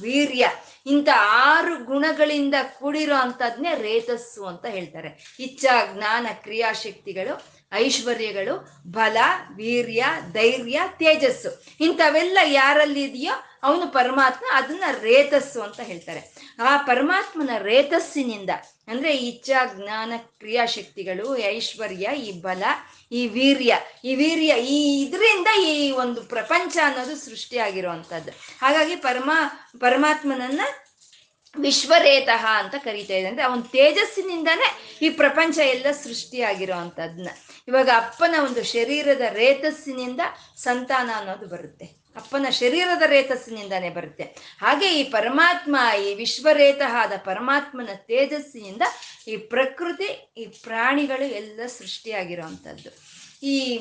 ವೀರ್ಯ ಇಂಥ ಆರು ಗುಣಗಳಿಂದ ಕೂಡಿರೋ ಅಂಥದ್ನೇ ರೇತಸ್ಸು ಅಂತ ಹೇಳ್ತಾರೆ. ಇಚ್ಛಾ, ಜ್ಞಾನ, ಕ್ರಿಯಾಶಕ್ತಿಗಳು, ಐಶ್ವರ್ಯಗಳು, ಬಲ, ವೀರ್ಯ, ಧೈರ್ಯ, ತೇಜಸ್ಸು ಇಂಥವೆಲ್ಲ ಯಾರಲ್ಲಿ ಇದೆಯೋ ಅವನು ಪರಮಾತ್ಮ ಅದನ್ನ ರೇತಸ್ಸು ಅಂತ ಹೇಳ್ತಾರೆ. ಆ ಪರಮಾತ್ಮನ ರೇತಸ್ಸಿನಿಂದ, ಅಂದ್ರೆ ಇಚ್ಛಾ ಜ್ಞಾನ, ಕ್ರಿಯಾಶಕ್ತಿಗಳು ಐಶ್ವರ್ಯ, ಈ ಬಲ, ಈ ವೀರ್ಯ ಈ ವೀರ್ಯ ಈ ಇದರಿಂದ ಈ ಒಂದು ಪ್ರಪಂಚ ಅನ್ನೋದು ಸೃಷ್ಟಿಯಾಗಿರುವಂಥದ್ದು ಹಾಗಾಗಿ ಪರಮಾ, ಪರಮಾತ್ಮನನ್ನ ವಿಶ್ವರೇತಃ ಅಂತ ಕರಿತಾ ಇದೆ ಅಂದ್ರೆ ಅವನ ತೇಜಸ್ಸಿನಿಂದನೇ ಈ ಪ್ರಪಂಚ ಎಲ್ಲ ಸೃಷ್ಟಿಯಾಗಿರುವಂಥದ್ನ ಇವಾಗ ಅಪ್ಪನ ಒಂದು ಶರೀರದ ರೇತಸ್ಸಿನಿಂದ ಸಂತಾನ ಅನ್ನೋದು ಬರುತ್ತೆ. ಅಪ್ಪನ ಶರೀರದ ರೇತಸ್ಸಿನಿಂದಾನೇ ಬರುತ್ತೆ. ಹಾಗೆ ಈ ಪರಮಾತ್ಮ, ಈ ವಿಶ್ವರೇತಃ ಆದ ಪರಮಾತ್ಮನ ತೇಜಸ್ಸಿನಿಂದ ಈ ಪ್ರಕೃತಿ, ಈ ಪ್ರಾಣಿಗಳು ಎಲ್ಲ ಸೃಷ್ಟಿಯಾಗಿರುವಂಥದ್ದು. ಈ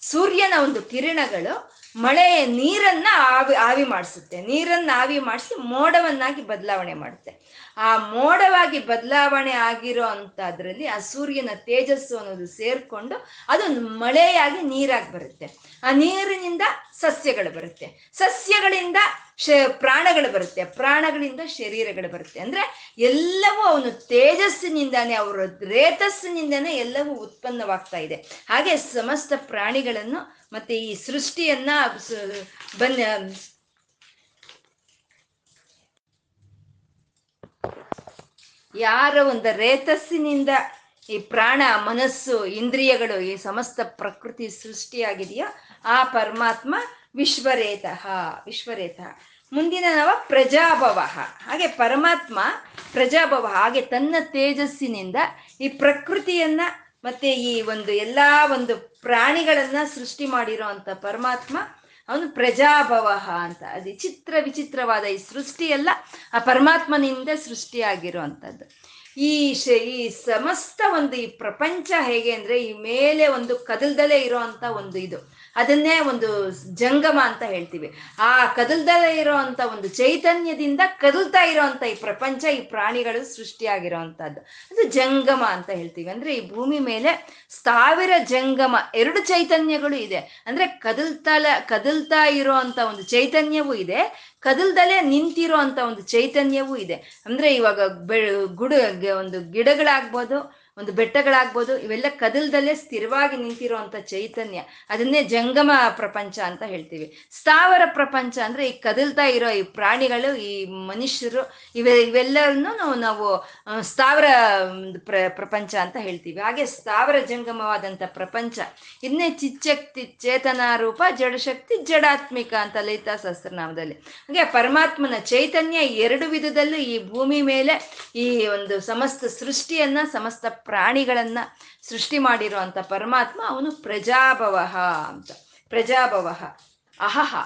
ಸೂರ್ಯನ ಒಂದು ಕಿರಣಗಳು ಮಳೆ ನೀರನ್ನ ಆವಿ ಆವಿ ಮಾಡಿಸುತ್ತೆ. ನೀರನ್ನ ಆವಿ ಮಾಡಿಸಿ ಮೋಡವನ್ನಾಗಿ ಬದಲಾವಣೆ ಮಾಡುತ್ತೆ. ಆ ಮೋಡವಾಗಿ ಬದಲಾವಣೆ ಆಗಿರೋ ಅಂಥದ್ರಲ್ಲಿ ಆ ಸೂರ್ಯನ ತೇಜಸ್ಸು ಅನ್ನೋದು ಸೇರ್ಕೊಂಡು ಅದೊಂದು ಮಳೆಯಾಗಿ ನೀರಾಗಿ ಬರುತ್ತೆ. ಆ ನೀರಿನಿಂದ ಸಸ್ಯಗಳು ಬರುತ್ತೆ. ಸಸ್ಯಗಳಿಂದ ಶ, ಪ್ರಾಣಗಳು ಬರುತ್ತೆ. ಪ್ರಾಣಗಳಿಂದ ಶರೀರಗಳು ಬರುತ್ತೆ. ಅಂದ್ರೆ ಎಲ್ಲವೂ ಅವನು ತೇಜಸ್ಸಿನಿಂದಾನೇ, ಅವರ ರೇತಸ್ಸಿನಿಂದಾನೇ ಎಲ್ಲವೂ ಉತ್ಪನ್ನವಾಗ್ತಾ ಇದೆ. ಹಾಗೆ ಸಮಸ್ತ ಪ್ರಾಣಿಗಳನ್ನು ಮತ್ತೆ ಈ ಸೃಷ್ಟಿಯನ್ನ ಬನ್ನ ಯಾರ ಒಂದು ರೇತಸ್ಸಿನಿಂದ ಈ ಪ್ರಾಣ, ಮನಸ್ಸು, ಇಂದ್ರಿಯಗಳು ಈ ಸಮಸ್ತ ಪ್ರಕೃತಿ ಸೃಷ್ಟಿಯಾಗಿದೆಯೋ ಆ ಪರಮಾತ್ಮ ವಿಶ್ವರೇತಃ, ವಿಶ್ವರೇತ. ಮುಂದಿನ ನವ ಪ್ರಜಾಭವ. ಹಾಗೆ ಪರಮಾತ್ಮ ಪ್ರಜಾಭವ. ಹಾಗೆ ತನ್ನ ತೇಜಸ್ಸಿನಿಂದ ಈ ಪ್ರಕೃತಿಯನ್ನ ಮತ್ತೆ ಈ ಒಂದು ಎಲ್ಲಾ ಒಂದು ಪ್ರಾಣಿಗಳನ್ನ ಸೃಷ್ಟಿ ಮಾಡಿರೋ ಅಂತ ಪರಮಾತ್ಮ, ಅವನು ಪ್ರಜಾಭವ ಅಂತ. ಅದು ಚಿತ್ರ ವಿಚಿತ್ರವಾದ ಈ ಸೃಷ್ಟಿಯೆಲ್ಲ ಆ ಪರಮಾತ್ಮನಿಂದ ಸೃಷ್ಟಿಯಾಗಿರೋ ಅಂಥದ್ದು ಈ ಶ ಈ ಸಮಸ್ತ ಒಂದು ಈ ಪ್ರಪಂಚ ಹೇಗೆ ಅಂದ್ರೆ ಈ ಮೇಲೆ ಒಂದು ಕದಲ್ದಲೇ ಇರೋ ಅಂತ ಒಂದು ಇದು. ಅದನ್ನೇ ಒಂದು ಜಂಗಮ ಅಂತ ಹೇಳ್ತೀವಿ. ಆ ಕದಲ್ದಲೇ ಇರೋ ಅಂತ ಒಂದು ಚೈತನ್ಯದಿಂದ ಕದಲ್ತಾ ಇರೋವಂಥ ಈ ಪ್ರಪಂಚ, ಈ ಪ್ರಾಣಿಗಳು ಸೃಷ್ಟಿಯಾಗಿರೋ ಅಂತದ್ದು ಅದು ಜಂಗಮ ಅಂತ ಹೇಳ್ತೀವಿ. ಅಂದ್ರೆ ಈ ಭೂಮಿ ಮೇಲೆ ಸಾವಿರ ಜಂಗಮ, ಎರಡು ಚೈತನ್ಯಗಳು ಇದೆ. ಅಂದ್ರೆ ಕದಲ್ತಲ, ಕದಲ್ತಾ ಇರೋ ಅಂತ ಒಂದು ಚೈತನ್ಯವೂ ಇದೆ. ಕದಲ್ದಲ್ಲೇ ನಿಂತಿರೋ ಅಂತ ಒಂದು ಚೈತನ್ಯವೂ ಇದೆ. ಅಂದ್ರೆ ಇವಾಗ ಬೆ ಗುಡ ಒಂದು ಗಿಡಗಳಾಗ್ಬೋದು ಒಂದು ಬೆಟ್ಟಗಳಾಗ್ಬೋದು, ಇವೆಲ್ಲ ಕದಲ್ದಲ್ಲೇ ಸ್ಥಿರವಾಗಿ ನಿಂತಿರುವಂತ ಚೈತನ್ಯ. ಅದನ್ನೇ ಜಂಗಮ ಪ್ರಪಂಚ ಅಂತ ಹೇಳ್ತೀವಿ. ಸ್ಥಾವರ ಪ್ರಪಂಚ ಅಂದ್ರೆ ಈ ಕದಲ್ತಾ ಇರೋ ಈ ಪ್ರಾಣಿಗಳು, ಈ ಮನುಷ್ಯರು, ಇವೆ, ಇವೆಲ್ಲರನ್ನು ನಾವು ಸ್ಥಾವರ ಪ್ರ, ಪ್ರಪಂಚ ಅಂತ ಹೇಳ್ತೀವಿ. ಹಾಗೆ ಸ್ಥಾವರ ಜಂಗಮವಾದಂಥ ಪ್ರಪಂಚ. ಇದನ್ನೇ ಚಿಚ್ಚಕ್ತಿ, ಚೇತನ ರೂಪ, ಜಡಶಕ್ತಿ, ಜಡಾತ್ಮಿಕ ಅಂತ ಲಲಿತಾ ಸಹಸ್ರನಾಮದಲ್ಲಿ. ಹಾಗೆ ಪರಮಾತ್ಮನ ಚೈತನ್ಯ ಎರಡು ವಿಧದಲ್ಲೂ ಈ ಭೂಮಿ ಮೇಲೆ ಈ ಒಂದು ಸಮಸ್ತ ಸೃಷ್ಟಿಯನ್ನ, ಸಮಸ್ತ ಪ್ರಾಣಿಗಳನ್ನ ಸೃಷ್ಟಿ ಮಾಡಿರುವಂತ ಪರಮಾತ್ಮ ಅವನು ಪ್ರಜಾಭವ ಅಂತ. ಪ್ರಜಾಭವ. ಅಹಹ.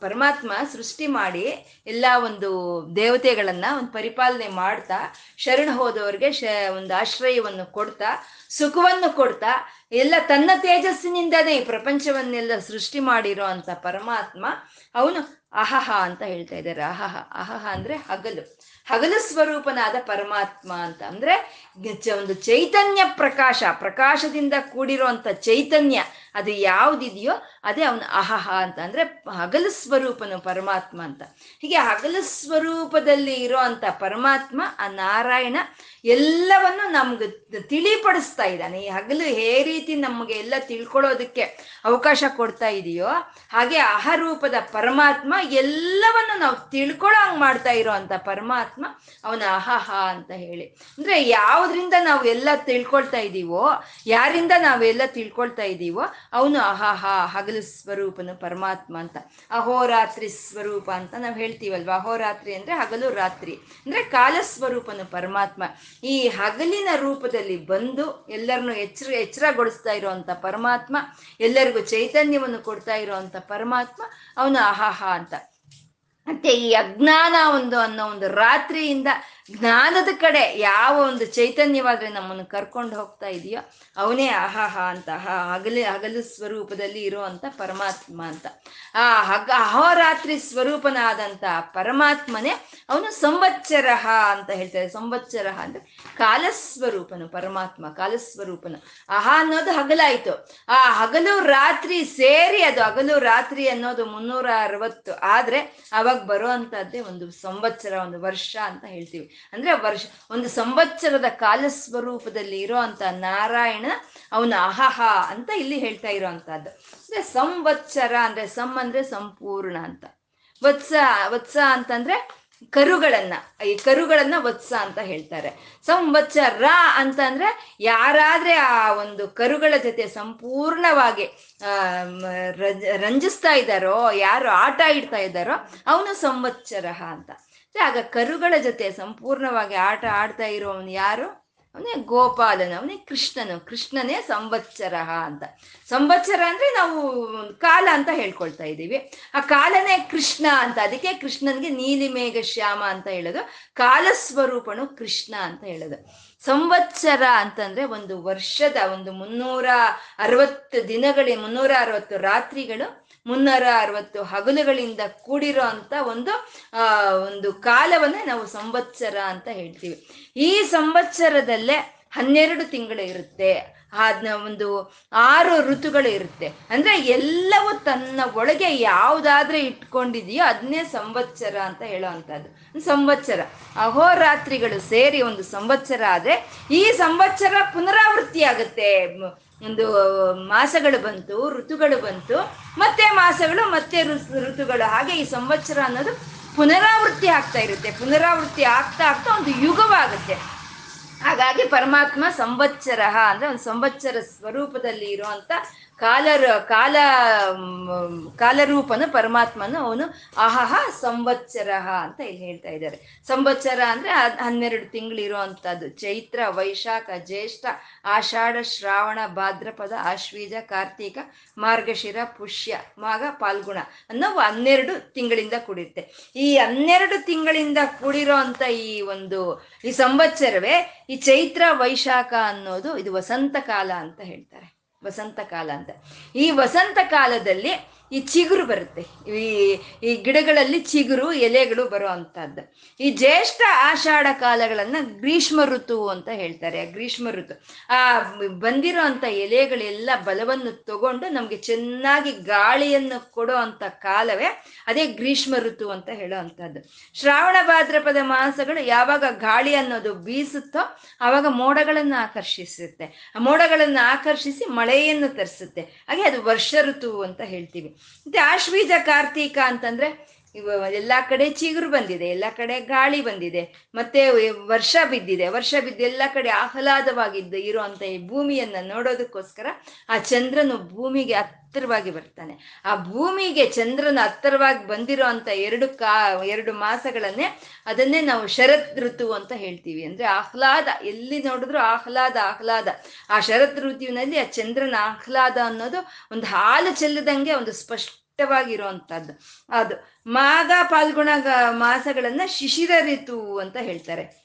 ಪರಮಾತ್ಮ ಸೃಷ್ಟಿ ಮಾಡಿ ಎಲ್ಲ ಒಂದು ದೇವತೆಗಳನ್ನ ಒಂದು ಪರಿಪಾಲನೆ ಮಾಡ್ತಾ, ಶರಣ ಹೋದವ್ರಿಗೆ ಶ, ಒಂದು ಆಶ್ರಯವನ್ನು ಕೊಡ್ತಾ, ಸುಖವನ್ನು ಕೊಡ್ತಾ, ಎಲ್ಲ ತನ್ನ ತೇಜಸ್ಸಿನಿಂದನೇ ಈ ಪ್ರಪಂಚವನ್ನೆಲ್ಲ ಸೃಷ್ಟಿ ಮಾಡಿರೋ ಅಂತ ಪರಮಾತ್ಮ ಅವನು ಅಹಹ ಅಂತ ಹೇಳ್ತಾ ಇದ್ದಾರೆ. ಅಹಹ. ಅಹಹ ಅಂದ್ರೆ ಹಗಲು. ಹಗಲು ಸ್ವರೂಪನಾದ ಪರಮಾತ್ಮ ಅಂತ ಅಂದ್ರೆ ಒಂದು ಚೈತನ್ಯ ಪ್ರಕಾಶ, ಪ್ರಕಾಶದಿಂದ ಕೂಡಿರುವಂತ ಚೈತನ್ಯ, ಅದು ಯಾವ್ದಿದೆಯೋ ಅದೇ ಅವನು ಅಹಹ ಅಂತ ಅಂದ್ರೆ ಹಗಲು ಸ್ವರೂಪನು ಪರಮಾತ್ಮ ಅಂತ. ಹೀಗೆ ಹಗಲು ಸ್ವರೂಪದಲ್ಲಿ ಇರೋ ಅಂತ ಪರಮಾತ್ಮ, ಆ ನಾರಾಯಣ ಎಲ್ಲವನ್ನು ನಮ್ಗೆ ತಿಳಿಪಡಿಸ್ತಾ ಇದ್ದಾನೆ. ಈ ಹಗಲು ಹೇ ರೀತಿ ನಮಗೆ ಎಲ್ಲ ತಿಳ್ಕೊಳ್ಳೋದಕ್ಕೆ ಅವಕಾಶ ಕೊಡ್ತಾ ಇದೆಯೋ, ಹಾಗೆ ಅಹರೂಪದ ಪರಮಾತ್ಮ ಎಲ್ಲವನ್ನು ನಾವು ತಿಳ್ಕೊಳ್ಳೋ ಹಂಗೆ ಮಾಡ್ತಾ ಇರೋ ಅಂತ ಪರಮಾತ್ಮ ಅವನ ಅಹಹ ಅಂತ ಹೇಳಿ. ಅಂದ್ರೆ ಯಾವ್ದ್ರಿಂದ ನಾವು ಎಲ್ಲ ತಿಳ್ಕೊಳ್ತಾ ಇದ್ದೀವೋ ಯಾರಿಂದ ನಾವೆಲ್ಲ ತಿಳ್ಕೊಳ್ತಾ ಇದ್ದೀವೋ ಅವನು ಅಹಾಹಾ, ಹಗಲು ಸ್ವರೂಪನು ಪರಮಾತ್ಮ ಅಂತ. ಅಹೋರಾತ್ರಿ ಸ್ವರೂಪ ಅಂತ ನಾವು ಹೇಳ್ತೀವಲ್ವಾ? ಅಹೋರಾತ್ರಿ ಅಂದ್ರೆ ಹಗಲು ರಾತ್ರಿ. ಅಂದ್ರೆ ಕಾಲ ಸ್ವರೂಪನು ಪರಮಾತ್ಮ. ಈ ಹಗಲಿನ ರೂಪದಲ್ಲಿ ಬಂದು ಎಲ್ಲರನ್ನು ಎಚ್ಚರ, ಎಚ್ಚರಗೊಳಿಸ್ತಾ ಇರುವಂತ ಪರಮಾತ್ಮ, ಎಲ್ಲರಿಗೂ ಚೈತನ್ಯವನ್ನು ಕೊಡ್ತಾ ಇರುವಂತ ಪರಮಾತ್ಮ, ಅವನು ಅಹಾಹಾ ಅಂತ. ಮತ್ತೆ ಈ ಅಜ್ಞಾನ ಒಂದು ಅನ್ನೋ ಒಂದು ರಾತ್ರಿಯಿಂದ ಜ್ಞಾನದ ಕಡೆ ಯಾವ ಒಂದು ಚೈತನ್ಯವಾದ್ರೆ ನಮ್ಮನ್ನು ಕರ್ಕೊಂಡು ಹೋಗ್ತಾ ಇದೆಯೋ, ಅವನೇ ಅಹಹ ಅಂತ ಹಗಲಿ, ಹಗಲು ಸ್ವರೂಪದಲ್ಲಿ ಇರುವಂತ ಪರಮಾತ್ಮ ಅಂತ. ಆ ಹಗ, ಅಹೋರಾತ್ರಿ ಸ್ವರೂಪನಾದಂತ ಪರಮಾತ್ಮನೇ ಅವನು ಸಂವತ್ಸರ ಅಂತ ಹೇಳ್ತಾರೆ. ಸಂವತ್ಸರ ಅಂದ್ರೆ ಕಾಲಸ್ವರೂಪನು, ಪರಮಾತ್ಮ ಕಾಲಸ್ವರೂಪನು. ಅಹ ಅನ್ನೋದು ಹಗಲಾಯ್ತು. ಆ ಹಗಲು ರಾತ್ರಿ ಸೇರಿ ಅದು, ಹಗಲು ರಾತ್ರಿ ಅನ್ನೋದು ಮುನ್ನೂರ ಅರವತ್ತು. ಆದ್ರೆ ಅವಾಗ ಬರುವಂತದ್ದೇ ಒಂದು ಸಂವತ್ಸರ, ಒಂದು ವರ್ಷ ಅಂತ ಹೇಳ್ತೀವಿ. ಅಂದ್ರೆ ವರ್ಷ, ಒಂದು ಸಂವತ್ಸರದ ಕಾಲ ಸ್ವರೂಪದಲ್ಲಿ ಇರೋ ನಾರಾಯಣ ಅವನ ಅಹಹ ಅಂತ ಇಲ್ಲಿ ಹೇಳ್ತಾ ಇರೋವಂಥದ್ದು ಅಂದ್ರೆ ಸಂವತ್ಸರ ಅಂದ್ರೆ ಸಂ ಅಂದ್ರೆ ಸಂಪೂರ್ಣ ಅಂತ. ವತ್ಸ ವತ್ಸ ಅಂತಂದ್ರೆ ಕರುಗಳನ್ನ, ಈ ಕರುಗಳನ್ನ ವತ್ಸ ಅಂತ ಹೇಳ್ತಾರೆ. ಸಂವತ್ಸರ ಅಂತ ಅಂದ್ರೆ ಯಾರಾದ್ರೆ ಆ ಒಂದು ಕರುಗಳ ಜೊತೆ ಸಂಪೂರ್ಣವಾಗಿ ರಂಜಿಸ್ತಾ ಇದ್ದಾರೋ, ಯಾರು ಆಟ ಇಡ್ತಾ ಇದ್ದಾರೋ, ಅವನು ಸಂವತ್ಸರ ಅಂತ. ಆಗ ಕರುಗಳ ಜೊತೆ ಸಂಪೂರ್ಣವಾಗಿ ಆಟ ಆಡ್ತಾ ಇರೋವನು ಯಾರು? ಅವನೇ ಗೋಪಾಲನ, ಅವನೇ ಕೃಷ್ಣನು. ಕೃಷ್ಣನೇ ಸಂವತ್ಸರ ಅಂತ. ಸಂವತ್ಸರ ಅಂದ್ರೆ ನಾವು ಕಾಲ ಅಂತ ಹೇಳ್ಕೊಳ್ತಾ ಇದ್ದೀವಿ. ಆ ಕಾಲನೇ ಕೃಷ್ಣ ಅಂತ. ಅದಕ್ಕೆ ಕೃಷ್ಣನ್ಗೆ ನೀಲಿ ಮೇಘ ಶ್ಯಾಮ ಅಂತ ಹೇಳೋದು. ಕಾಲಸ್ವರೂಪನು ಕೃಷ್ಣ ಅಂತ ಹೇಳೋದು. ಸಂವತ್ಸರ ಅಂತಂದ್ರೆ ಒಂದು ವರ್ಷದ ಒಂದು ಮುನ್ನೂರ ಅರವತ್ತು ದಿನಗಳಿ ಮುನ್ನೂರ ಅರವತ್ತು ರಾತ್ರಿಗಳು ಮುನ್ನೂರ ಅರವತ್ತು ಹಗಲುಗಳಿಂದ ಕೂಡಿರೋ ಅಂತ ಒಂದು, ಆ, ಒಂದು ಕಾಲವನ್ನೇ ನಾವು ಸಂವತ್ಸರ ಅಂತ ಹೇಳ್ತೀವಿ. ಈ ಸಂವತ್ಸರದಲ್ಲೇ ಹನ್ನೆರಡು ತಿಂಗಳು ಇರುತ್ತೆ. ಅದನ್ನ ಒಂದು ಆರು ಋತುಗಳು ಇರುತ್ತೆ. ಅಂದ್ರೆ ಎಲ್ಲವೂ ತನ್ನ ಒಳಗೆ ಯಾವುದಾದ್ರೆ ಇಟ್ಕೊಂಡಿದೆಯೋ ಅದನ್ನೇ ಸಂವತ್ಸರ ಅಂತ ಹೇಳೋ ಸಂವತ್ಸರ. ಅಹೋರಾತ್ರಿಗಳು ಸೇರಿ ಒಂದು ಸಂವತ್ಸರ ಆದ್ರೆ ಈ ಸಂವತ್ಸರ ಪುನರಾವೃತ್ತಿ ಆಗುತ್ತೆ ಒಂದು ಮಾಸಗಳು ಬಂತು, ಋತುಗಳು ಬಂತು. ಮತ್ತೆ ಮಾಸಗಳು, ಮತ್ತೆ ಋತುಗಳು. ಹಾಗೆ ಈ ಸಂವತ್ಸರ ಅನ್ನೋದು ಪುನರಾವೃತ್ತಿ ಆಗ್ತಾ ಇರುತ್ತೆ. ಪುನರಾವೃತ್ತಿ ಆಗ್ತಾ ಆಗ್ತಾ ಒಂದು ಯುಗವಾಗುತ್ತೆ. ಹಾಗಾಗಿ ಪರಮಾತ್ಮ ಸಂವತ್ಸರ ಅಂದ್ರೆ ಒಂದು ಸಂವತ್ಸರ ಸ್ವರೂಪದಲ್ಲಿ ಇರುವಂತ ಕಾಲ ಕಾಲ ಕಾಲರೂಪನ ಪರಮಾತ್ಮನ ಅವನು ಅಹಹ ಸಂವತ್ಸರ ಅಂತ ಇಲ್ಲಿ ಹೇಳ್ತಾ ಇದ್ದಾರೆ. ಸಂವತ್ಸರ ಅಂದ್ರೆ ಹನ್ನೆರಡು ತಿಂಗಳಿರುವಂತದ್ದು ಚೈತ್ರ, ವೈಶಾಖ, ಜ್ಯೇಷ್ಠ, ಆಷಾಢ, ಶ್ರಾವಣ, ಭಾದ್ರಪದ, ಆಶ್ವೀಜ, ಕಾರ್ತೀಕ, ಮಾರ್ಗಶಿರ, ಪುಷ್ಯ, ಮಾಘ, ಪಾಲ್ಗುಣ ಅನ್ನೋ ಹನ್ನೆರಡು ತಿಂಗಳಿಂದ ಕೂಡಿರುತ್ತೆ. ಈ ಹನ್ನೆರಡು ತಿಂಗಳಿಂದ ಕೂಡಿರೋ ಅಂತ ಈ ಒಂದು, ಈ ಸಂವತ್ಸರವೇ ಈ ಚೈತ್ರ, ವೈಶಾಖ ಅನ್ನೋದು ಇದು ವಸಂತ ಕಾಲ ಅಂತ ಹೇಳ್ತಾರೆ. ವಸಂತ ಕಾಲ ಅಂತ. ಈ ವಸಂತ ಕಾಲದಲ್ಲಿ ಈ ಚಿಗುರು ಬರುತ್ತೆ. ಈ ಈ ಗಿಡಗಳಲ್ಲಿ ಚಿಗುರು, ಎಲೆಗಳು ಬರೋ ಅಂಥದ್ದು. ಈ ಜ್ಯೇಷ್ಠ ಆಷಾಢ ಕಾಲಗಳನ್ನ ಗ್ರೀಷ್ಮ ಋತು ಅಂತ ಹೇಳ್ತಾರೆ. ಆ ಗ್ರೀಷ್ಮ ಋತು. ಆ, ಬಂದಿರೋ ಅಂಥ ಎಲೆಗಳೆಲ್ಲ ಬಲವನ್ನು ತಗೊಂಡು ನಮ್ಗೆ ಚೆನ್ನಾಗಿ ಗಾಳಿಯನ್ನು ಕೊಡೋ ಅಂತ ಕಾಲವೇ ಅದೇ ಗ್ರೀಷ್ಮ ಋತು ಅಂತ ಹೇಳೋ ಅಂಥದ್ದು. ಶ್ರಾವಣ ಭಾದ್ರಪದ ಮಾಸಗಳು ಯಾವಾಗ ಗಾಳಿ ಅನ್ನೋದು ಬೀಸುತ್ತೋ ಆವಾಗ ಮೋಡಗಳನ್ನು ಆಕರ್ಷಿಸುತ್ತೆ. ಆ ಮೋಡಗಳನ್ನು ಆಕರ್ಷಿಸಿ ಮಳೆಯನ್ನು ತರಿಸುತ್ತೆ. ಹಾಗೆ ಅದು ವರ್ಷ ಋತು ಅಂತ ಹೇಳ್ತೀವಿ. ಮತ್ತೆ ಆಶ್ವೀಜ ಕಾರ್ತೀಕ ಅಂತಂದ್ರೆ ಇವ ಎಲ್ಲಾ ಕಡೆ ಚಿಗುರು ಬಂದಿದೆ, ಎಲ್ಲ ಕಡೆ ಗಾಳಿ ಬಂದಿದೆ, ಮತ್ತೆ ವರ್ಷ ಬಿದ್ದಿದೆ, ವರ್ಷ ಬಿದ್ದು ಎಲ್ಲ ಕಡೆ ಆಹ್ಲಾದವಾಗಿದ್ದು ಇರುವಂತ ಈ ಭೂಮಿಯನ್ನ ನೋಡೋದಕ್ಕೋಸ್ಕರ ಆ ಚಂದ್ರನು ಭೂಮಿಗೆ ಹತ್ತಿರವಾಗಿ ಬರ್ತಾನೆ. ಆ ಭೂಮಿಗೆ ಚಂದ್ರನ ಹತ್ತಿರವಾಗಿ ಬಂದಿರೋ ಅಂತ ಎರಡು ಕಾ, ಎರಡು ಮಾಸಗಳನ್ನೇ ಅದನ್ನೇ ನಾವು ಶರತ್ ಋತು ಅಂತ ಹೇಳ್ತೀವಿ. ಅಂದ್ರೆ ಆಹ್ಲಾದ, ಎಲ್ಲಿ ನೋಡಿದ್ರು ಆಹ್ಲಾದ ಆಹ್ಲಾದ. ಆ ಶರತ್ ಋತುವಿನಲ್ಲಿ ಆ ಚಂದ್ರನ ಆಹ್ಲಾದ ಅನ್ನೋದು ಒಂದು ಹಾಲು ಚೆಲ್ಲದಂಗೆ ಒಂದು ಸ್ಪಷ್ಟ ಇರುವಂತಹದ್ದು ಅದು ಮಾಘ ಪಾಲ್ಗುಣ ಮಾಸಗಳನ್ನ ಶಿಶಿರ ಋತು ಅಂತ ಹೇಳ್ತಾರೆ.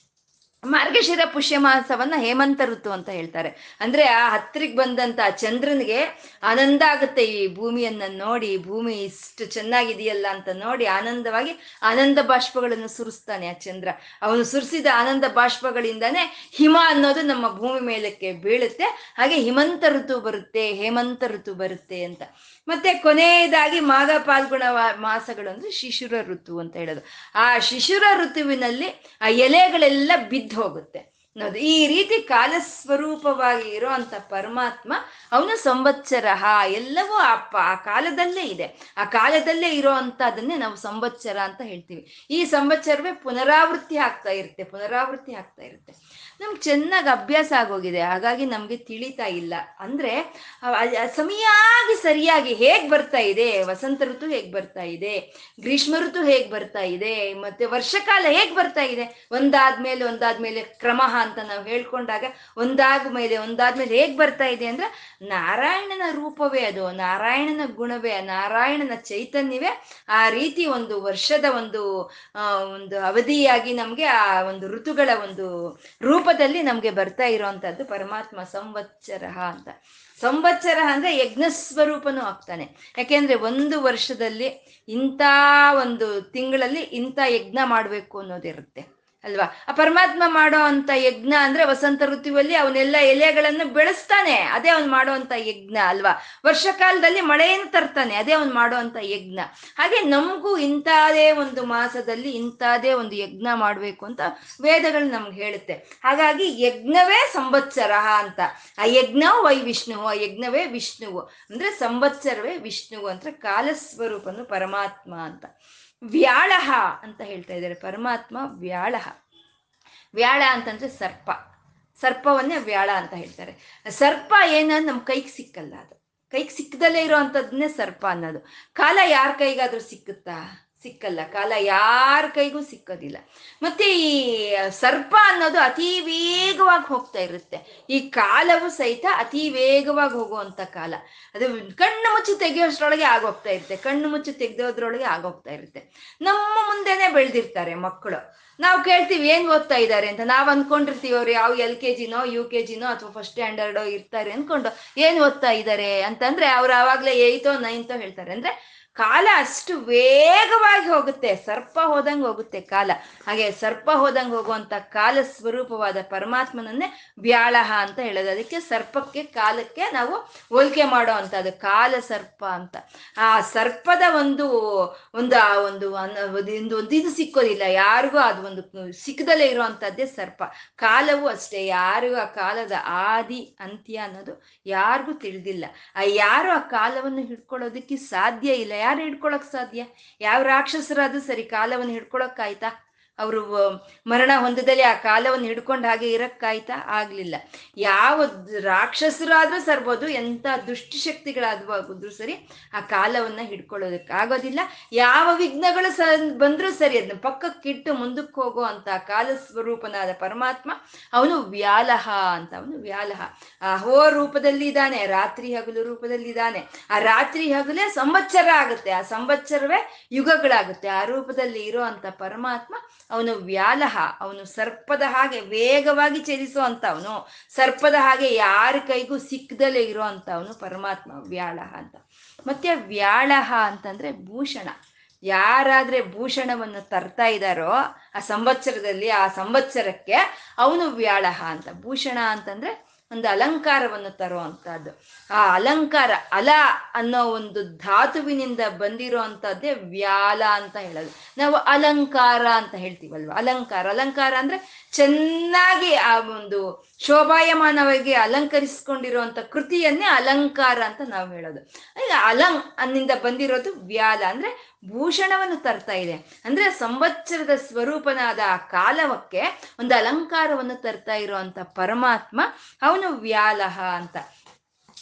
ಮಾರ್ಗಶಿರ ಪುಷ್ಯ ಮಾಸವನ್ನ ಹೇಮಂತ ಋತು ಅಂತ ಹೇಳ್ತಾರೆ. ಅಂದ್ರೆ ಆ ಹತ್ತಿರಕ್ಕೆ ಬಂದಂತ ಚಂದ್ರನಿಗೆ ಆನಂದ ಆಗುತ್ತೆ ಈ ಭೂಮಿಯನ್ನ ನೋಡಿ, ಭೂಮಿ ಇಷ್ಟು ಚೆನ್ನಾಗಿದೆಯಲ್ಲ ಅಂತ ನೋಡಿ ಆನಂದವಾಗಿ ಆನಂದ ಬಾಷ್ಪಗಳನ್ನು ಸುರಿಸ್ತಾನೆ ಆ ಚಂದ್ರ. ಅವನು ಸುರಿಸಿದ ಆನಂದ ಬಾಷ್ಪಗಳಿಂದಾನೇ ಹಿಮ ಅನ್ನೋದು ನಮ್ಮ ಭೂಮಿ ಮೇಲಕ್ಕೆ ಬೀಳುತ್ತೆ. ಹಾಗೆ ಹಿಮಂತ ಋತು ಬರುತ್ತೆ, ಹೇಮಂತ ಋತು ಬರುತ್ತೆ ಅಂತ. ಮತ್ತೆ ಕೊನೆಯದಾಗಿ ಮಾಘ ಪಾಲ್ಗುಣ ಮಾಸಗಳು ಅಂದ್ರೆ ಶಿಶುರ ಋತು ಅಂತ ಹೇಳೋದು. ಆ ಶಿಶುರ ಋತುವಿನಲ್ಲಿ ಆ ಎಲೆಗಳೆಲ್ಲ ಬಿದ್ದು ಹೋಗುತ್ತೆ. ಅನ್ನೋದು ಈ ರೀತಿ ಕಾಲಸ್ವರೂಪವಾಗಿ ಇರೋ ಅಂತ ಪರಮಾತ್ಮ ಅವನು ಸಂವತ್ಸರ ಎಲ್ಲವೂ ಆ ಆ ಕಾಲದಲ್ಲೇ ಇದೆ. ಆ ಕಾಲದಲ್ಲೇ ಇರೋ ಅದನ್ನೇ ನಾವು ಸಂವತ್ಸರ ಅಂತ ಹೇಳ್ತೀವಿ. ಈ ಸಂವತ್ಸರವೇ ಪುನರಾವೃತ್ತಿ ಆಗ್ತಾ ಇರುತ್ತೆ, ಪುನರಾವೃತ್ತಿ ಆಗ್ತಾ ಇರುತ್ತೆ. ನಮ್ಗೆ ಚೆನ್ನಾಗಿ ಅಭ್ಯಾಸ ಆಗೋಗಿದೆ. ಹಾಗಾಗಿ ನಮಗೆ ತಿಳಿತಾ ಇಲ್ಲ. ಅಂದ್ರೆ ಸಮಿಯಾಗಿ ಸರಿಯಾಗಿ ಹೇಗೆ ಬರ್ತಾ ಇದೆ? ವಸಂತ ಋತು ಹೇಗೆ ಬರ್ತಾ ಇದೆ? ಗ್ರೀಷ್ಮ ಋತು ಹೇಗೆ ಬರ್ತಾ ಇದೆ? ಮತ್ತೆ ವರ್ಷಕಾಲ ಹೇಗೆ ಬರ್ತಾ ಇದೆ? ಒಂದಾದ್ಮೇಲೆ ಒಂದಾದ್ಮೇಲೆ ಕ್ರಮ ಅಂತ ನಾವು ಹೇಳ್ಕೊಂಡಾಗ ಒಂದಾದ ಮೇಲೆ ಒಂದಾದ್ಮೇಲೆ ಹೇಗೆ ಬರ್ತಾ ಇದೆ ಅಂದ್ರೆ, ನಾರಾಯಣನ ರೂಪವೇ ಅದು. ನಾರಾಯಣನ ಗುಣವೇ, ನಾರಾಯಣನ ಚೈತನ್ಯವೇ ಆ ರೀತಿ ಒಂದು ವರ್ಷದ ಒಂದು ಒಂದು ಅವಧಿಯಾಗಿ ನಮ್ಗೆ ಆ ಒಂದು ಋತುಗಳ ಒಂದು ರೂಪದಲ್ಲಿ ನಮ್ಗೆ ಬರ್ತಾ ಇರುವಂತಹದ್ದು ಪರಮಾತ್ಮ ಸಂವತ್ಸರ ಅಂತ. ಸಂವತ್ಸರ ಅಂದ್ರೆ ಯಜ್ಞ ಸ್ವರೂಪನೂ ಆಗ್ತಾನೆ. ಯಾಕೆಂದ್ರೆ ಒಂದು ವರ್ಷದಲ್ಲಿ ಇಂಥ ಒಂದು ತಿಂಗಳಲ್ಲಿ ಇಂಥ ಯಜ್ಞ ಮಾಡ್ಬೇಕು ಅನ್ನೋದಿರುತ್ತೆ. ಅಲ್ವಾ? ಆ ಪರಮಾತ್ಮ ಮಾಡೋ ಅಂತ ಯಜ್ಞ ಅಂದ್ರೆ ವಸಂತ ಋತುವಲ್ಲಿ ಅವನೆಲ್ಲ ಎಲೆಗಳನ್ನು ಬೆಳೆಸ್ತಾನೆ. ಅದೇ ಅವನು ಮಾಡುವಂತ ಯಜ್ಞ ಅಲ್ವಾ? ವರ್ಷಕಾಲದಲ್ಲಿ ಮಳೆಯನ್ನು ತರ್ತಾನೆ. ಅದೇ ಅವನು ಮಾಡುವಂತ ಯಜ್ಞ. ಹಾಗೆ ನಮಗೂ ಇಂಥದೇ ಒಂದು ಮಾಸದಲ್ಲಿ ಇಂಥದೇ ಒಂದು ಯಜ್ಞ ಮಾಡಬೇಕು ಅಂತ ವೇದಗಳು ನಮ್ಗೆ ಹೇಳುತ್ತೆ. ಹಾಗಾಗಿ ಯಜ್ಞವೇ ಸಂವತ್ಸರ ಅಂತ. ಆ ಯಜ್ಞ ವೈ ವಿಷ್ಣುವು, ಆ ಯಜ್ಞವೇ ವಿಷ್ಣುವು. ಅಂದ್ರೆ ಸಂವತ್ಸರವೇ ವಿಷ್ಣುವು ಅಂದ್ರೆ ಕಾಲಸ್ವರೂಪನು ಪರಮಾತ್ಮ ಅಂತ. ವ್ಯಾಳಹ ಅಂತ ಹೇಳ್ತಾ ಇದ್ದಾರೆ. ಪರಮಾತ್ಮ ವ್ಯಾಳಹ. ವ್ಯಾಳ ಅಂತಂದ್ರೆ ಸರ್ಪ. ಸರ್ಪವನ್ನೇ ವ್ಯಾಳ ಅಂತ ಹೇಳ್ತಾರೆ. ಸರ್ಪ ಏನಂದ್ರೆ ನಮ್ಮ ಕೈಗೆ ಸಿಕ್ಕಲ್ಲ ಅದು. ಕೈಗೆ ಸಿಕ್ಕದಲ್ಲೇ ಇರೋ ಸರ್ಪ ಅನ್ನೋದು. ಕಾಲ ಯಾರ ಕೈಗಾದ್ರೂ ಸಿಕ್ಕುತ್ತಾ? ಸಿಕ್ಕಲ್ಲ, ಕಾಲ ಯಾರ ಕೈಗೂ ಸಿಕ್ಕೋದಿಲ್ಲ. ಮತ್ತೆ ಈ ಸರ್ಪ ಅನ್ನೋದು ಅತಿ ವೇಗವಾಗಿ ಹೋಗ್ತಾ ಇರುತ್ತೆ. ಈ ಕಾಲವು ಸಹಿತ ಅತಿ ವೇಗವಾಗಿ ಹೋಗುವಂತ ಕಾಲ. ಅದು ಕಣ್ಣು ಮುಚ್ಚಿ ತೆಗೆಯೋಷ್ಟ್ರೊಳಗೆ ಆಗೋಗ್ತಾ ಇರುತ್ತೆ. ಕಣ್ಣು ಮುಚ್ಚಿ ತೆಗೆದೋದ್ರೊಳಗೆ ಆಗೋಗ್ತಾ ಇರುತ್ತೆ. ನಮ್ಮ ಮುಂದೆನೆ ಬೆಳೆದಿರ್ತಾರೆ ಮಕ್ಕಳು. ನಾವು ಕೇಳ್ತೀವಿ, ಏನ್ ಓದ್ತಾ ಇದ್ದಾರೆ ಅಂತ. ನಾವು ಅನ್ಕೊಂಡಿರ್ತೀವಿ, ಅವ್ರು ಯಾವ ಎಲ್ ಕೆ ಜಿನೋ, ಯು ಕೆ ಜಿನೋ ಅಥವಾ ಫಸ್ಟ್ ಸ್ಟ್ಯಾಂಡರ್ಡೋ ಇರ್ತಾರೆ ಅನ್ಕೊಂಡು, ಏನ್ ಓದ್ತಾ ಇದ್ದಾರೆ ಅಂತಂದ್ರೆ ಅವ್ರು ಆವಾಗ್ಲೇ ಏಯ್ತೋ ನೈನ್ತೋ ಹೇಳ್ತಾರೆ. ಅಂದ್ರೆ ಕಾಲ ಅಷ್ಟು ವೇಗವಾಗಿ ಹೋಗುತ್ತೆ, ಸರ್ಪ ಹೋದಂಗೆ ಹೋಗುತ್ತೆ ಕಾಲ. ಹಾಗೆ ಸರ್ಪ ಹೋದಂಗೆ ಹೋಗುವಂತ ಕಾಲ ಸ್ವರೂಪವಾದ ಪರಮಾತ್ಮನನ್ನೇ ವ್ಯಾಳಹ ಅಂತ ಹೇಳೋದು. ಅದಕ್ಕೆ ಸರ್ಪಕ್ಕೆ ಕಾಲಕ್ಕೆ ನಾವು ಹೋಲಿಕೆ ಮಾಡೋ ಅಂಥದ್ದು, ಕಾಲ ಸರ್ಪ ಅಂತ. ಆ ಸರ್ಪದ ಒಂದು ಒಂದು ಆ ಒಂದು ಒಂದು ಒಂದು ಇದು ಸಿಕ್ಕೋದಿಲ್ಲ. ಯಾರಿಗೂ ಅದು ಒಂದು ಸಿಕ್ಕದಲ್ಲೇ ಇರುವಂತದ್ದೇ ಸರ್ಪ. ಕಾಲವು ಅಷ್ಟೇ. ಯಾರಿಗೂ ಆ ಕಾಲದ ಆದಿ, ಅಂತ್ಯ ಅನ್ನೋದು ಯಾರಿಗೂ ತಿಳಿದಿಲ್ಲ. ಆ ಯಾರು ಆ ಕಾಲವನ್ನು ಹಿಡ್ಕೊಳ್ಳೋದಕ್ಕೆ ಸಾಧ್ಯ ಇಲ್ಲ. ಯಾರು ಹಿಡ್ಕೊಳಕ್ ಸಾಧ್ಯ? ಯಾವ ರಾಕ್ಷಸರಾದ್ರೂ ಸರಿ ಕಾಲವನ್ನು ಹಿಡ್ಕೊಳಕ್ಕಾಯ್ತಾ ಅವರು ಮರಣ ಹೊಂದದಲ್ಲಿ ಆ ಕಾಲವನ್ನು ಹಿಡ್ಕೊಂಡು ಹಾಗೆ ಇರಕ್ಕಾಯ್ತಾ ಆಗ್ಲಿಲ್ಲ. ಯಾವ ರಾಕ್ಷಸರಾದ್ರೂ ಸರ್ಬೋದು, ಎಂಥ ದುಷ್ಟಶಕ್ತಿಗಳಾದ್ರೂ ಸರಿ ಆ ಕಾಲವನ್ನ ಹಿಡ್ಕೊಳ್ಳೋದಕ್ಕೆ ಆಗೋದಿಲ್ಲ. ಯಾವ ವಿಘ್ನಗಳು ಸ, ಬಂದ್ರೂ ಸರಿ ಅದನ್ನ ಪಕ್ಕಕ್ಕಿಟ್ಟು ಮುಂದಕ್ಕೆ ಹೋಗೋ ಅಂತ ಕಾಲ ಸ್ವರೂಪನಾದ ಪರಮಾತ್ಮ, ಅವನು ವ್ಯಾಲಹ ಅಂತ, ಅವನು ವ್ಯಾಲಹ. ಆ ಹೋ ರೂಪದಲ್ಲಿ ಇದ್ದಾನೆ ರಾತ್ರಿ ಹಗಲು ರೂಪದಲ್ಲಿ ಇದ್ದಾನೆ. ಆ ರಾತ್ರಿ ಹಗಲೇ ಸಂವತ್ಸರ ಆಗುತ್ತೆ. ಆ ಸಂವತ್ಸರವೇ ಯುಗಗಳಾಗುತ್ತೆ. ಆ ರೂಪದಲ್ಲಿ ಇರೋ ಪರಮಾತ್ಮ ಅವನು ವ್ಯಾಲಹ, ಅವನು ಸರ್ಪದ ಹಾಗೆ ವೇಗವಾಗಿ ಚಲಿಸೋ ಸರ್ಪದ ಹಾಗೆ ಯಾರ ಕೈಗೂ ಸಿಕ್ಕದಲ್ಲೇ ಇರೋ ಪರಮಾತ್ಮ ವ್ಯಾಳಹ ಅಂತ. ಮತ್ತೆ ವ್ಯಾಳಹ ಅಂತಂದ್ರೆ ಭೂಷಣ. ಯಾರಾದ್ರೆ ಭೂಷಣವನ್ನು ತರ್ತಾ ಇದ್ದಾರೋ ಆ ಸಂವತ್ಸರದಲ್ಲಿ, ಆ ಸಂವತ್ಸರಕ್ಕೆ ಅವನು ವ್ಯಾಳಹ ಅಂತ. ಭೂಷಣ ಅಂತಂದ್ರೆ ಒಂದು ಅಲಂಕಾರವನ್ನು ತರುವಂತಹದ್ದು ಆ ಅಲಂಕಾರ ಅಲ ಅನ್ನೋ ಒಂದು ಧಾತುವಿನಿಂದ ಬಂದಿರೋ ಅಂತದ್ದೇ ವ್ಯಾಲ ಅಂತ ಹೇಳೋದು. ನಾವು ಅಲಂಕಾರ ಅಂತ ಹೇಳ್ತೀವಲ್ವ? ಅಲಂಕಾರ. ಅಲಂಕಾರ ಅಂದ್ರೆ ಚೆನ್ನಾಗಿ ಆ ಒಂದು ಶೋಭಾಯಮಾನವಾಗಿ ಅಲಂಕರಿಸ್ಕೊಂಡಿರುವಂತ ಕೃತಿಯನ್ನೇ ಅಲಂಕಾರ ಅಂತ ನಾವು ಹೇಳೋದು. ಈಗ ಅಲಂ ಅನ್ನಿಂದ ಬಂದಿರೋದು ವ್ಯಾಲ ಅಂದ್ರೆ ಭೂಷಣವನ್ನು ತರ್ತಾ ಇದೆ. ಅಂದ್ರೆ ಸಂವತ್ಸರದ ಸ್ವರೂಪನಾದ ಆ ಕಾಲವಕ್ಕೆ ಒಂದು ಅಲಂಕಾರವನ್ನು ತರ್ತಾ ಇರುವಂತ ಪರಮಾತ್ಮ, ಅವನು ವ್ಯಾಲಹ ಅಂತ.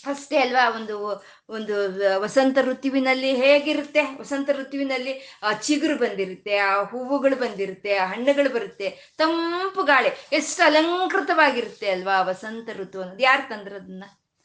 ಅಷ್ಟೇ ಅಲ್ವಾ, ಒಂದು ಒಂದು ವಸಂತ ಋತುವಿನಲ್ಲಿ ಹೇಗಿರುತ್ತೆ? ವಸಂತ ಋತುವಿನಲ್ಲಿ, ಆ, ಚಿಗುರು ಬಂದಿರುತ್ತೆ, ಆ, ಹೂವುಗಳು ಬಂದಿರುತ್ತೆ, ಆ, ಹಣ್ಣುಗಳು ಬರುತ್ತೆ. ತಂಪು ಗಾಳಿ, ಎಷ್ಟು ಅಲಂಕೃತವಾಗಿರುತ್ತೆ ಅಲ್ವಾ, ವಸಂತ ಋತು ಅನ್ನೋದು. ಯಾರು ತಂದ್ರದನ್ನ?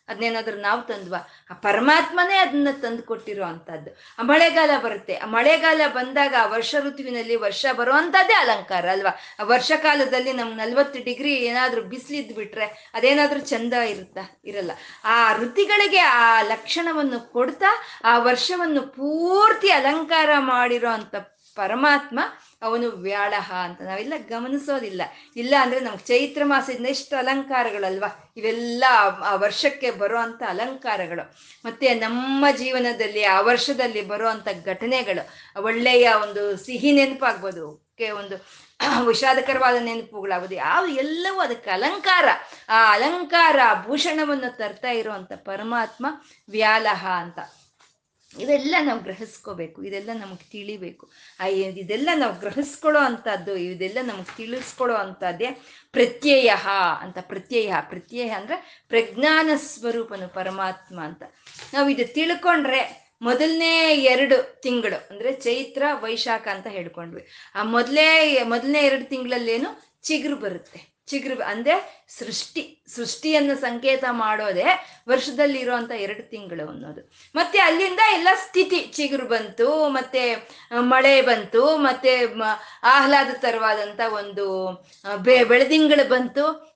ಅದನ್ನೇನಾದ್ರೂ ನಾವು ತಂದ್ವಾ? ಆ ಪರಮಾತ್ಮನೇ ಅದನ್ನ ತಂದು ಕೊಟ್ಟಿರೋ ಅಂತದ್ದು ಆ ಮಳೆಗಾಲ ಬರುತ್ತೆ. ಆ ಮಳೆಗಾಲ ಬಂದಾಗ ಆ ವರ್ಷ ಋತುವಿನಲ್ಲಿ ವರ್ಷ ಬರುವಂಥದ್ದೇ ಅಲಂಕಾರ ಅಲ್ವಾ? ಆ ವರ್ಷಕಾಲದಲ್ಲಿ ನಮ್ಗೆ ನಲ್ವತ್ತು ಡಿಗ್ರಿ ಏನಾದ್ರೂ ಬಿಸಿಲಿದ್ದು ಬಿಟ್ರೆ ಅದೇನಾದ್ರೂ ಚಂದ ಇರುತ್ತಾ, ಇರಲ್ಲ. ಆ ಋತಿಗಳಿಗೆ ಆ ಲಕ್ಷಣವನ್ನು ಕೊಡ್ತಾ, ಆ ವರ್ಷವನ್ನು ಪೂರ್ತಿ ಅಲಂಕಾರ ಮಾಡಿರೋ ಅಂತ ಪರಮಾತ್ಮ ಅವನು ವ್ಯಾಳಹ ಅಂತ ನಾವೆಲ್ಲ ಗಮನಿಸೋದಿಲ್ಲ. ಇಲ್ಲ ಅಂದ್ರೆ ನಮ್ಗೆ ಚೈತ್ರ ಮಾಸದಿಂದ ಎಷ್ಟು ಅಲಂಕಾರಗಳಲ್ವಾ? ಇವೆಲ್ಲ ಆ ವರ್ಷಕ್ಕೆ ಬರುವಂತ ಅಲಂಕಾರಗಳು. ಮತ್ತೆ ನಮ್ಮ ಜೀವನದಲ್ಲಿ, ಆ ವರ್ಷದಲ್ಲಿ ಬರುವಂತ ಘಟನೆಗಳು. ಒಳ್ಳೆಯ ಒಂದು ಸಿಹಿ ನೆನಪಾಗ್ಬೋದು. ಒಂದು ವಿಷಾದಕರವಾದ ನೆನಪುಗಳಾಗೋದು ಯಾವ ಎಲ್ಲವೂ ಅದಕ್ಕೆ ಅಲಂಕಾರ. ಆ ಅಲಂಕಾರ ಭೂಷಣವನ್ನು ತರ್ತಾ ಇರುವಂತ ಪರಮಾತ್ಮ ವ್ಯಾಲಹ ಅಂತ. ಇವೆಲ್ಲ ನಾವು ಗ್ರಹಿಸ್ಕೋಬೇಕು, ಇದೆಲ್ಲ ನಮಗೆ ತಿಳಿಬೇಕು. ಇದೆಲ್ಲ ನಾವು ಗ್ರಹಿಸ್ಕೊಳ್ಳೋ ಅಂಥದ್ದು, ಇದೆಲ್ಲ ನಮಗೆ ತಿಳಿಸ್ಕೊಳ್ಳೋ ಅಂಥದ್ದೇ ಪ್ರತ್ಯಯ ಅಂತ, ಪ್ರತ್ಯಯ. ಪ್ರತ್ಯಯ ಅಂದರೆ ಪ್ರಜ್ಞಾನ ಸ್ವರೂಪನು ಪರಮಾತ್ಮ ಅಂತ. ನಾವು ಇದು ತಿಳ್ಕೊಂಡ್ರೆ ಮೊದಲನೇ ಎರಡು ತಿಂಗಳು, ಅಂದರೆ ಚೈತ್ರ, ವೈಶಾಖ ಅಂತ ಹೇಳ್ಕೊಂಡ್ವಿ. ಆ ಮೊದಲೇ, ಮೊದಲನೇ ಎರಡು ತಿಂಗಳಲ್ಲೇನು ಚಿಗುರು ಬರುತ್ತೆ. ಚಿಗುರು ಅಂದ್ರೆ ಸೃಷ್ಟಿ, ಸೃಷ್ಟಿಯನ್ನು ಸಂಕೇತ ಮಾಡೋದೇ ವರ್ಷದಲ್ಲಿ ಇರುವಂತ ಎರಡು ತಿಂಗಳು ಅನ್ನೋದು. ಮತ್ತೆ ಅಲ್ಲಿಂದ ಎಲ್ಲ ಸ್ಥಿತಿ, ಚಿಗುರು ಬಂತು, ಮತ್ತೆ ಮಳೆ ಬಂತು, ಮತ್ತೆ ಆಹ್ಲಾದಕರವಾದಂತ ಒಂದು ಬೆ, ಬೆಳದಿಂಗಳು ಬಂತು.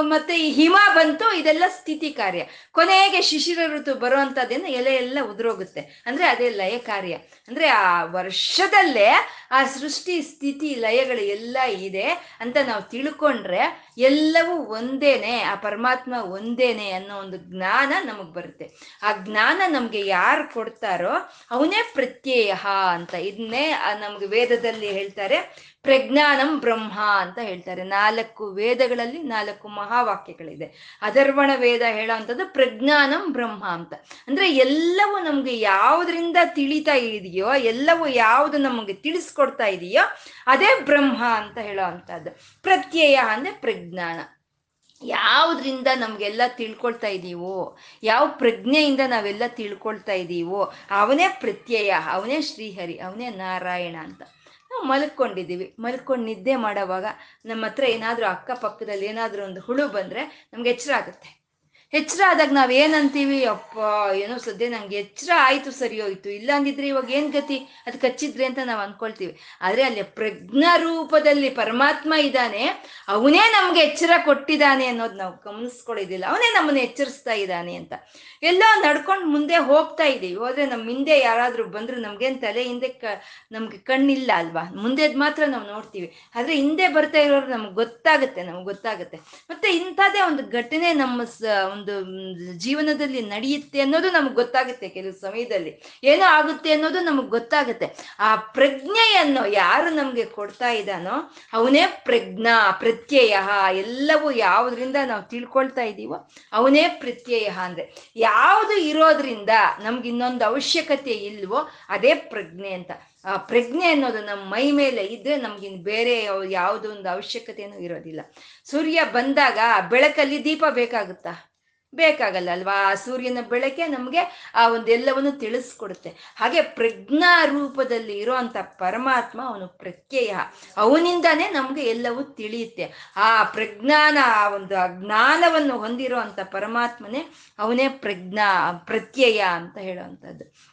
ಮತ್ತೆ ಈ ಹಿಮ ಬಂತು, ಇದೆಲ್ಲ ಸ್ಥಿತಿ ಕಾರ್ಯ. ಕೊನೆಗೆ ಶಿಶಿರ ಋತು ಬರುವಂತದ್ದೇನು ಎಲೆ ಎಲ್ಲ ಉದುರೋಗುತ್ತೆ. ಅಂದ್ರೆ ಅದೇ ಲಯ ಕಾರ್ಯ. ಅಂದ್ರೆ ಆ ವರ್ಷದಲ್ಲೇ ಆ ಸೃಷ್ಟಿ ಸ್ಥಿತಿ ಲಯಗಳು ಎಲ್ಲ ಇದೆ ಅಂತ ನಾವು ತಿಳ್ಕೊಂಡ್ರೆ ಎಲ್ಲವೂ ಒಂದೇನೆ, ಆ ಪರಮಾತ್ಮ ಒಂದೇನೆ ಅನ್ನೋ ಒಂದು ಜ್ಞಾನ ನಮಗ್ ಬರುತ್ತೆ. ಆ ಜ್ಞಾನ ನಮ್ಗೆ ಯಾರು ಕೊಡ್ತಾರೋ ಅವನೇ ಪ್ರತ್ಯಯ ಅಂತ. ಇದನ್ನೇ ನಮ್ಗೆ ವೇದದಲ್ಲಿ ಹೇಳ್ತಾರೆ ಪ್ರಜ್ಞಾನಂ ಬ್ರಹ್ಮ ಅಂತ ಹೇಳ್ತಾರೆ. ನಾಲ್ಕು ವೇದಗಳಲ್ಲಿ ನಾಲ್ಕು ಮಹಾವಾಕ್ಯಗಳಿದೆ. ಅಧರ್ವಣ ವೇದ ಹೇಳೋ ಅಂಥದ್ದು ಪ್ರಜ್ಞಾನಂ ಬ್ರಹ್ಮ ಅಂತ. ಅಂದ್ರೆ ಎಲ್ಲವೂ ನಮ್ಗೆ ಯಾವುದರಿಂದ ತಿಳಿತಾ ಇದೆಯೋ, ಎಲ್ಲವೂ ಯಾವುದು ನಮಗೆ ತಿಳಿಸ್ಕೊಡ್ತಾ ಇದೆಯೋ, ಅದೇ ಬ್ರಹ್ಮ ಅಂತ ಹೇಳೋ ಅಂಥದ್ದು ಪ್ರತ್ಯಯ ಅಂದ್ರೆ ಪ್ರಜ್ಞಾನ. ಯಾವುದ್ರಿಂದ ನಮಗೆಲ್ಲ ತಿಳ್ಕೊಳ್ತಾ ಇದ್ದೀವೋ ಯಾವ ಪ್ರಜ್ಞೆಯಿಂದ ನಾವೆಲ್ಲ ತಿಳ್ಕೊಳ್ತಾ ಇದ್ದೀವೋ ಅವನೇ ಪ್ರತ್ಯಯ, ಅವನೇ ಶ್ರೀಹರಿ, ಅವನೇ ನಾರಾಯಣ ಅಂತ. ಮಲ್ಕೊಂಡಿದ್ದೀವಿ. ಮಲ್ಕೊಂಡು ನಿದ್ದೆ ಮಾಡೋವಾಗ ನಮ್ಮ ಹತ್ರ ಏನಾದರೂ ಅಕ್ಕಪಕ್ಕದಲ್ಲಿ ಏನಾದರೂ ಒಂದು ಹುಳು ಬಂದರೆ ನಮ್ಗೆ ಎಚ್ಚರ ಆಗುತ್ತೆ. ಎಚ್ಚರ ಆದಾಗ ನಾವ್ ಏನಂತೀವಿ ಅಪ್ಪ, ಏನೋ ಸದ್ಯ ನಂಗೆ ಎಚ್ಚರ ಆಯ್ತು ಸರಿ ಹೋಯ್ತು ಇಲ್ಲ ಅಂದಿದ್ರೆ ಇವಾಗ ಏನ್ ಗತಿ? ಅದು ಕಚ್ಚಿದ್ರೆ ಅಂತ ನಾವು ಅನ್ಕೊಳ್ತೀವಿ. ಆದ್ರೆ ಅಲ್ಲಿ ಪ್ರಜ್ಞಾ ರೂಪದಲ್ಲಿ ಪರಮಾತ್ಮ ಇದ್ದಾನೆ, ಅವನೇ ನಮ್ಗೆ ಎಚ್ಚರ ಕೊಟ್ಟಿದ್ದಾನೆ ಅನ್ನೋದು ನಾವು ಗಮನಿಸ್ಕೊಳ್ಳೋದಿಲ್ಲ ಅವನೇ ನಮ್ಮನ್ನ ಎಚ್ಚರಿಸ್ತಾ ಇದ್ದಾನೆ ಅಂತ. ಎಲ್ಲ ನಡ್ಕೊಂಡು ಮುಂದೆ ಹೋಗ್ತಾ ಇದೀವಿ. ಹೋದ್ರೆ ನಮ್ಮ ಹಿಂದೆ ಯಾರಾದ್ರೂ ಬಂದ್ರು ನಮ್ಗೇನ್ ತಲೆ ಹಿಂದೆ ಕ, ನಮ್ಗೆ ಕಣ್ಣಿಲ್ಲ ಅಲ್ವಾ? ಮುಂದೆ ಮಾತ್ರ ನಾವು ನೋಡ್ತೀವಿ. ಆದ್ರೆ ಹಿಂದೆ ಬರ್ತಾ ಇರೋರು ನಮ್ಗೆ ಗೊತ್ತಾಗುತ್ತೆ ನಮ್ಗೆ ಗೊತ್ತಾಗುತ್ತೆ. ಮತ್ತೆ ಇಂಥದೇ ಒಂದು ಘಟನೆ ನಮ್ಮ ಒಂದು ಜೀವನದಲ್ಲಿ ನಡೆಯುತ್ತೆ ಅನ್ನೋದು ನಮ್ಗೆ ಗೊತ್ತಾಗುತ್ತೆ ಕೆಲವು ಸಮಯದಲ್ಲಿ. ಏನೋ ಆಗುತ್ತೆ ಅನ್ನೋದು ನಮಗೆ ಗೊತ್ತಾಗುತ್ತೆ. ಆ ಪ್ರಜ್ಞೆಯನ್ನು ಯಾರು ನಮ್ಗೆ ಕೊಡ್ತಾ ಇದ್ದಾನೋ, ಅವನೇ ಪ್ರಜ್ಞಾ, ಪ್ರತ್ಯಯ, ಎಲ್ಲವೂ ಯಾವುದರಿಂದ ನಾವು ತಿಳ್ಕೊಳ್ತಾ ಇದ್ದೀವೋ, ಅವನೇ ಪ್ರತ್ಯಯ ಅಂದ್ರೆ. ಯಾವುದು ಇರೋದ್ರಿಂದ ನಮ್ಗೆ ಇನ್ನೊಂದು ಅವಶ್ಯಕತೆ ಇಲ್ವೋ, ಅದೇ ಪ್ರಜ್ಞೆ ಅಂತ. ಆ ಪ್ರಜ್ಞೆ ಅನ್ನೋದು ನಮ್ಮ ಮೈ ಮೇಲೆ ಇದ್ರೆ ನಮ್ಗಿನ್ ಬೇರೆ ಯಾವುದೋ ಒಂದು ಅವಶ್ಯಕತೆನೂ ಇರೋದಿಲ್ಲ. ಸೂರ್ಯ ಬಂದಾಗ ಬೆಳಕಲ್ಲಿ ದೀಪ ಬೇಕಾಗುತ್ತಾ? ಬೇಕಾಗಲ್ಲ ಅಲ್ವಾ ಆ ಸೂರ್ಯನ ಬೆಳಕೆ ನಮಗೆ ಆ ಒಂದೆಲ್ಲವನ್ನು ತಿಳಿಸ್ಕೊಡುತ್ತೆ. ಹಾಗೆ ಪ್ರಜ್ಞಾ ರೂಪದಲ್ಲಿ ಇರುವಂತ ಪರಮಾತ್ಮ ಅವನು ಪ್ರತ್ಯಯ. ಅವನಿಂದಾನೇ ನಮಗೆ ಎಲ್ಲವೂ ತಿಳಿಯುತ್ತೆ. ಆ ಪ್ರಜ್ಞಾನ, ಆ ಒಂದು ಜ್ಞಾನವನ್ನು ಹೊಂದಿರೋ ಅಂತ ಪರಮಾತ್ಮನೇ ಅವನೇ ಪ್ರಜ್ಞಾ, ಪ್ರತ್ಯಯ ಅಂತ ಹೇಳುವಂಥದ್ದು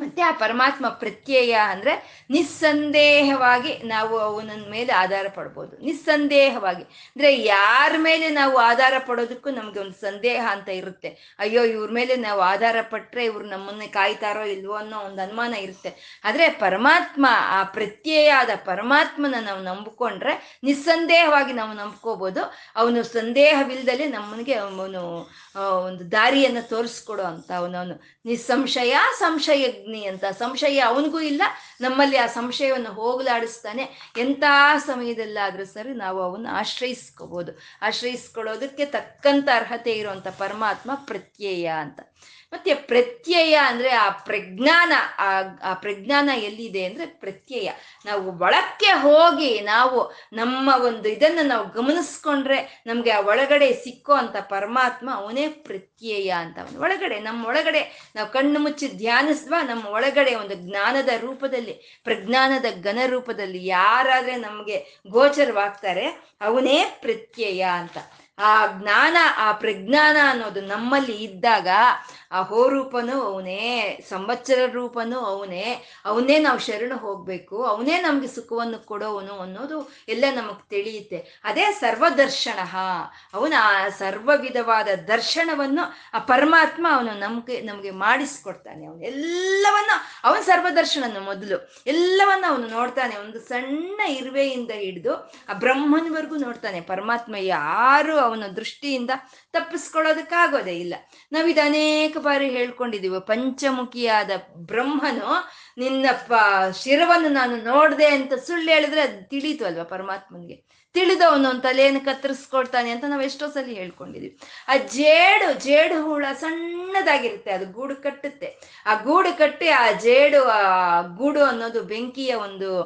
ಮತ್ತೆ ಆ ಪರಮಾತ್ಮ ಪ್ರತ್ಯಯ ಅಂದ್ರೆ ನಿಸ್ಸಂದೇಹವಾಗಿ ನಾವು ಅವನ ಮೇಲೆ ಆಧಾರ ಪಡ್ಬೋದು. ನಿಸ್ಸಂದೇಹವಾಗಿ. ಅಂದ್ರೆ ಯಾರ ಮೇಲೆ ನಾವು ಆಧಾರ ಪಡೋದಕ್ಕೂ ನಮ್ಗೆ ಒಂದು ಸಂದೇಹ ಅಂತ ಇರುತ್ತೆ. ಅಯ್ಯೋ, ಇವ್ರ ಮೇಲೆ ನಾವು ಆಧಾರ ಪಟ್ರೆ ಇವ್ರು ನಮ್ಮನ್ನ ಕಾಯ್ತಾರೋ ಇಲ್ವೋ ಅನ್ನೋ ಒಂದು ಅನುಮಾನ ಇರುತ್ತೆ. ಆದ್ರೆ ಪರಮಾತ್ಮ, ಆ ಪ್ರತ್ಯಯ ಆದ ಪರಮಾತ್ಮನ ನಾವು ನಂಬಿಕೊಂಡ್ರೆ ನಿಸ್ಸಂದೇಹವಾಗಿ ನಾವು ನಂಬ್ಕೋಬಹುದು ಅವನು ಸಂದೇಹವಿಲ್ಲದಲೆ ನಮ್ಮನಿಗೆ ಅವನು ಒಂದು ದಾರಿಯನ್ನು ತೋರಿಸ್ಕೊಡೋ ಅಂತ ಅವನವನು. ನಿಸ್ಸಂಶಯ ಸಂಶಯಜ್ಞಿ ಅಂತ. ಸಂಶಯ ಅವನಿಗೂ ಇಲ್ಲ, ನಮ್ಮಲ್ಲಿ ಆ ಸಂಶಯವನ್ನು ಹೋಗಲಾಡಿಸ್ತಾನೆ. ಎಂಥ ಸಮಯದಲ್ಲಾದರೂ ಸರಿ ನಾವು ಅವನ್ನ ಆಶ್ರಯಿಸ್ಕೋಬೋದು. ಆಶ್ರಯಿಸ್ಕೊಳ್ಳೋದಕ್ಕೆ ತಕ್ಕಂತ ಅರ್ಹತೆ ಇರುವಂಥ ಪರಮಾತ್ಮ ಪ್ರತ್ಯಯ ಅಂತ. ಮತ್ತೆ ಪ್ರತ್ಯಯ ಅಂದ್ರೆ ಆ ಪ್ರಜ್ಞಾನ ಆ ಪ್ರಜ್ಞಾನ ಎಲ್ಲಿದೆ ಅಂದ್ರೆ ಪ್ರತ್ಯಯ. ನಾವು ಒಳಕ್ಕೆ ಹೋಗಿ ನಾವು ನಮ್ಮ ಒಂದು ಇದನ್ನ ನಾವು ಗಮನಿಸ್ಕೊಂಡ್ರೆ ನಮ್ಗೆ ಆ ಒಳಗಡೆ ಸಿಕ್ಕೋ ಅಂತ ಪರಮಾತ್ಮ ಅವನೇ ಪ್ರತ್ಯಯ ಅಂತ ಅವನು. ಒಳಗಡೆ, ನಮ್ಮ ಒಳಗಡೆ ನಾವು ಕಣ್ಣು ಮುಚ್ಚಿ ಧ್ಯಾನಿಸ್ವ ನಮ್ಮ ಒಳಗಡೆ ಒಂದು ಜ್ಞಾನದ ರೂಪದಲ್ಲಿ, ಪ್ರಜ್ಞಾನದ ಘನ ರೂಪದಲ್ಲಿ ಯಾರಾದ್ರೆ ನಮ್ಗೆ ಗೋಚರವಾಗ್ತಾರೆ ಅವನೇ ಪ್ರತ್ಯಯ ಅಂತ. ಆ ಜ್ಞಾನ, ಆ ಪ್ರಜ್ಞಾನ ಅನ್ನೋದು ನಮ್ಮಲ್ಲಿ ಇದ್ದಾಗ ಆ ಹೋರೂಪನೂ ಅವನೇ, ಸಂವತ್ಸರ ರೂಪನು ಅವನೇ ಅವನೇ ನಾವು ಶರಣ ಹೋಗ್ಬೇಕು, ಅವನೇ ನಮ್ಗೆ ಸುಖವನ್ನು ಕೊಡೋವನು ಅನ್ನೋದು ಎಲ್ಲ ನಮಗ್ ತಿಳಿಯುತ್ತೆ. ಅದೇ ಸರ್ವದರ್ಶನ, ಅವನ ಸರ್ವ ವಿಧವಾದ ದರ್ಶನವನ್ನು ಆ ಪರಮಾತ್ಮ ಅವನು ನಮ್ಗೆ ನಮ್ಗೆ ಮಾಡಿಸ್ಕೊಡ್ತಾನೆ. ಅವನು ಎಲ್ಲವನ್ನ, ಅವನ ಸರ್ವದರ್ಶನನು ಮೊದಲು ಎಲ್ಲವನ್ನ ಅವನು ನೋಡ್ತಾನೆ. ಒಂದು ಸಣ್ಣ ಇರುವೆಯಿಂದ ಹಿಡಿದು ಆ ಬ್ರಹ್ಮನವರೆಗೂ ನೋಡ್ತಾನೆ. ಪರಮಾತ್ಮ ಯಾರು ಅವನ ದೃಷ್ಟಿಯಿಂದ ತಪ್ಪಿಸ್ಕೊಳ್ಳೋದಕ್ಕಾಗೋದೇ ಇಲ್ಲ. ನಾವಿದು ಅನೇಕ ಬಾರಿ ಹೇಳ್ಕೊಂಡಿದೀವಿ. ಪಂಚಮುಖಿಯಾದ ಬ್ರಹ್ಮನು ನಿನ್ನ ಪ ಶಿರವನ್ನು ನಾನು ನೋಡ್ದೆ ಅಂತ ಸುಳ್ಳು ಹೇಳಿದ್ರೆ ಅದು ತಿಳೀತು ಅಲ್ವಾ ಪರಮಾತ್ಮನ್ಗೆ. ತಿಳಿದವನು ಒಂದು ತಲೆಯನ್ನು ಕತ್ತರಿಸ್ಕೊಳ್ತಾನೆ ಅಂತ ನಾವು ಎಷ್ಟೋ ಸಲ ಹೇಳ್ಕೊಂಡಿದೀವಿ. ಆ ಜೇಡು ಜೇಡು ಹುಳ ಸಣ್ಣದಾಗಿರುತ್ತೆ, ಅದು ಗೂಡು ಕಟ್ಟುತ್ತೆ. ಆ ಗೂಡು ಕಟ್ಟಿ ಆ ಜೇಡು, ಆ ಗೂಡು ಅನ್ನೋದು ಬೆಂಕಿಯ ಒಂದು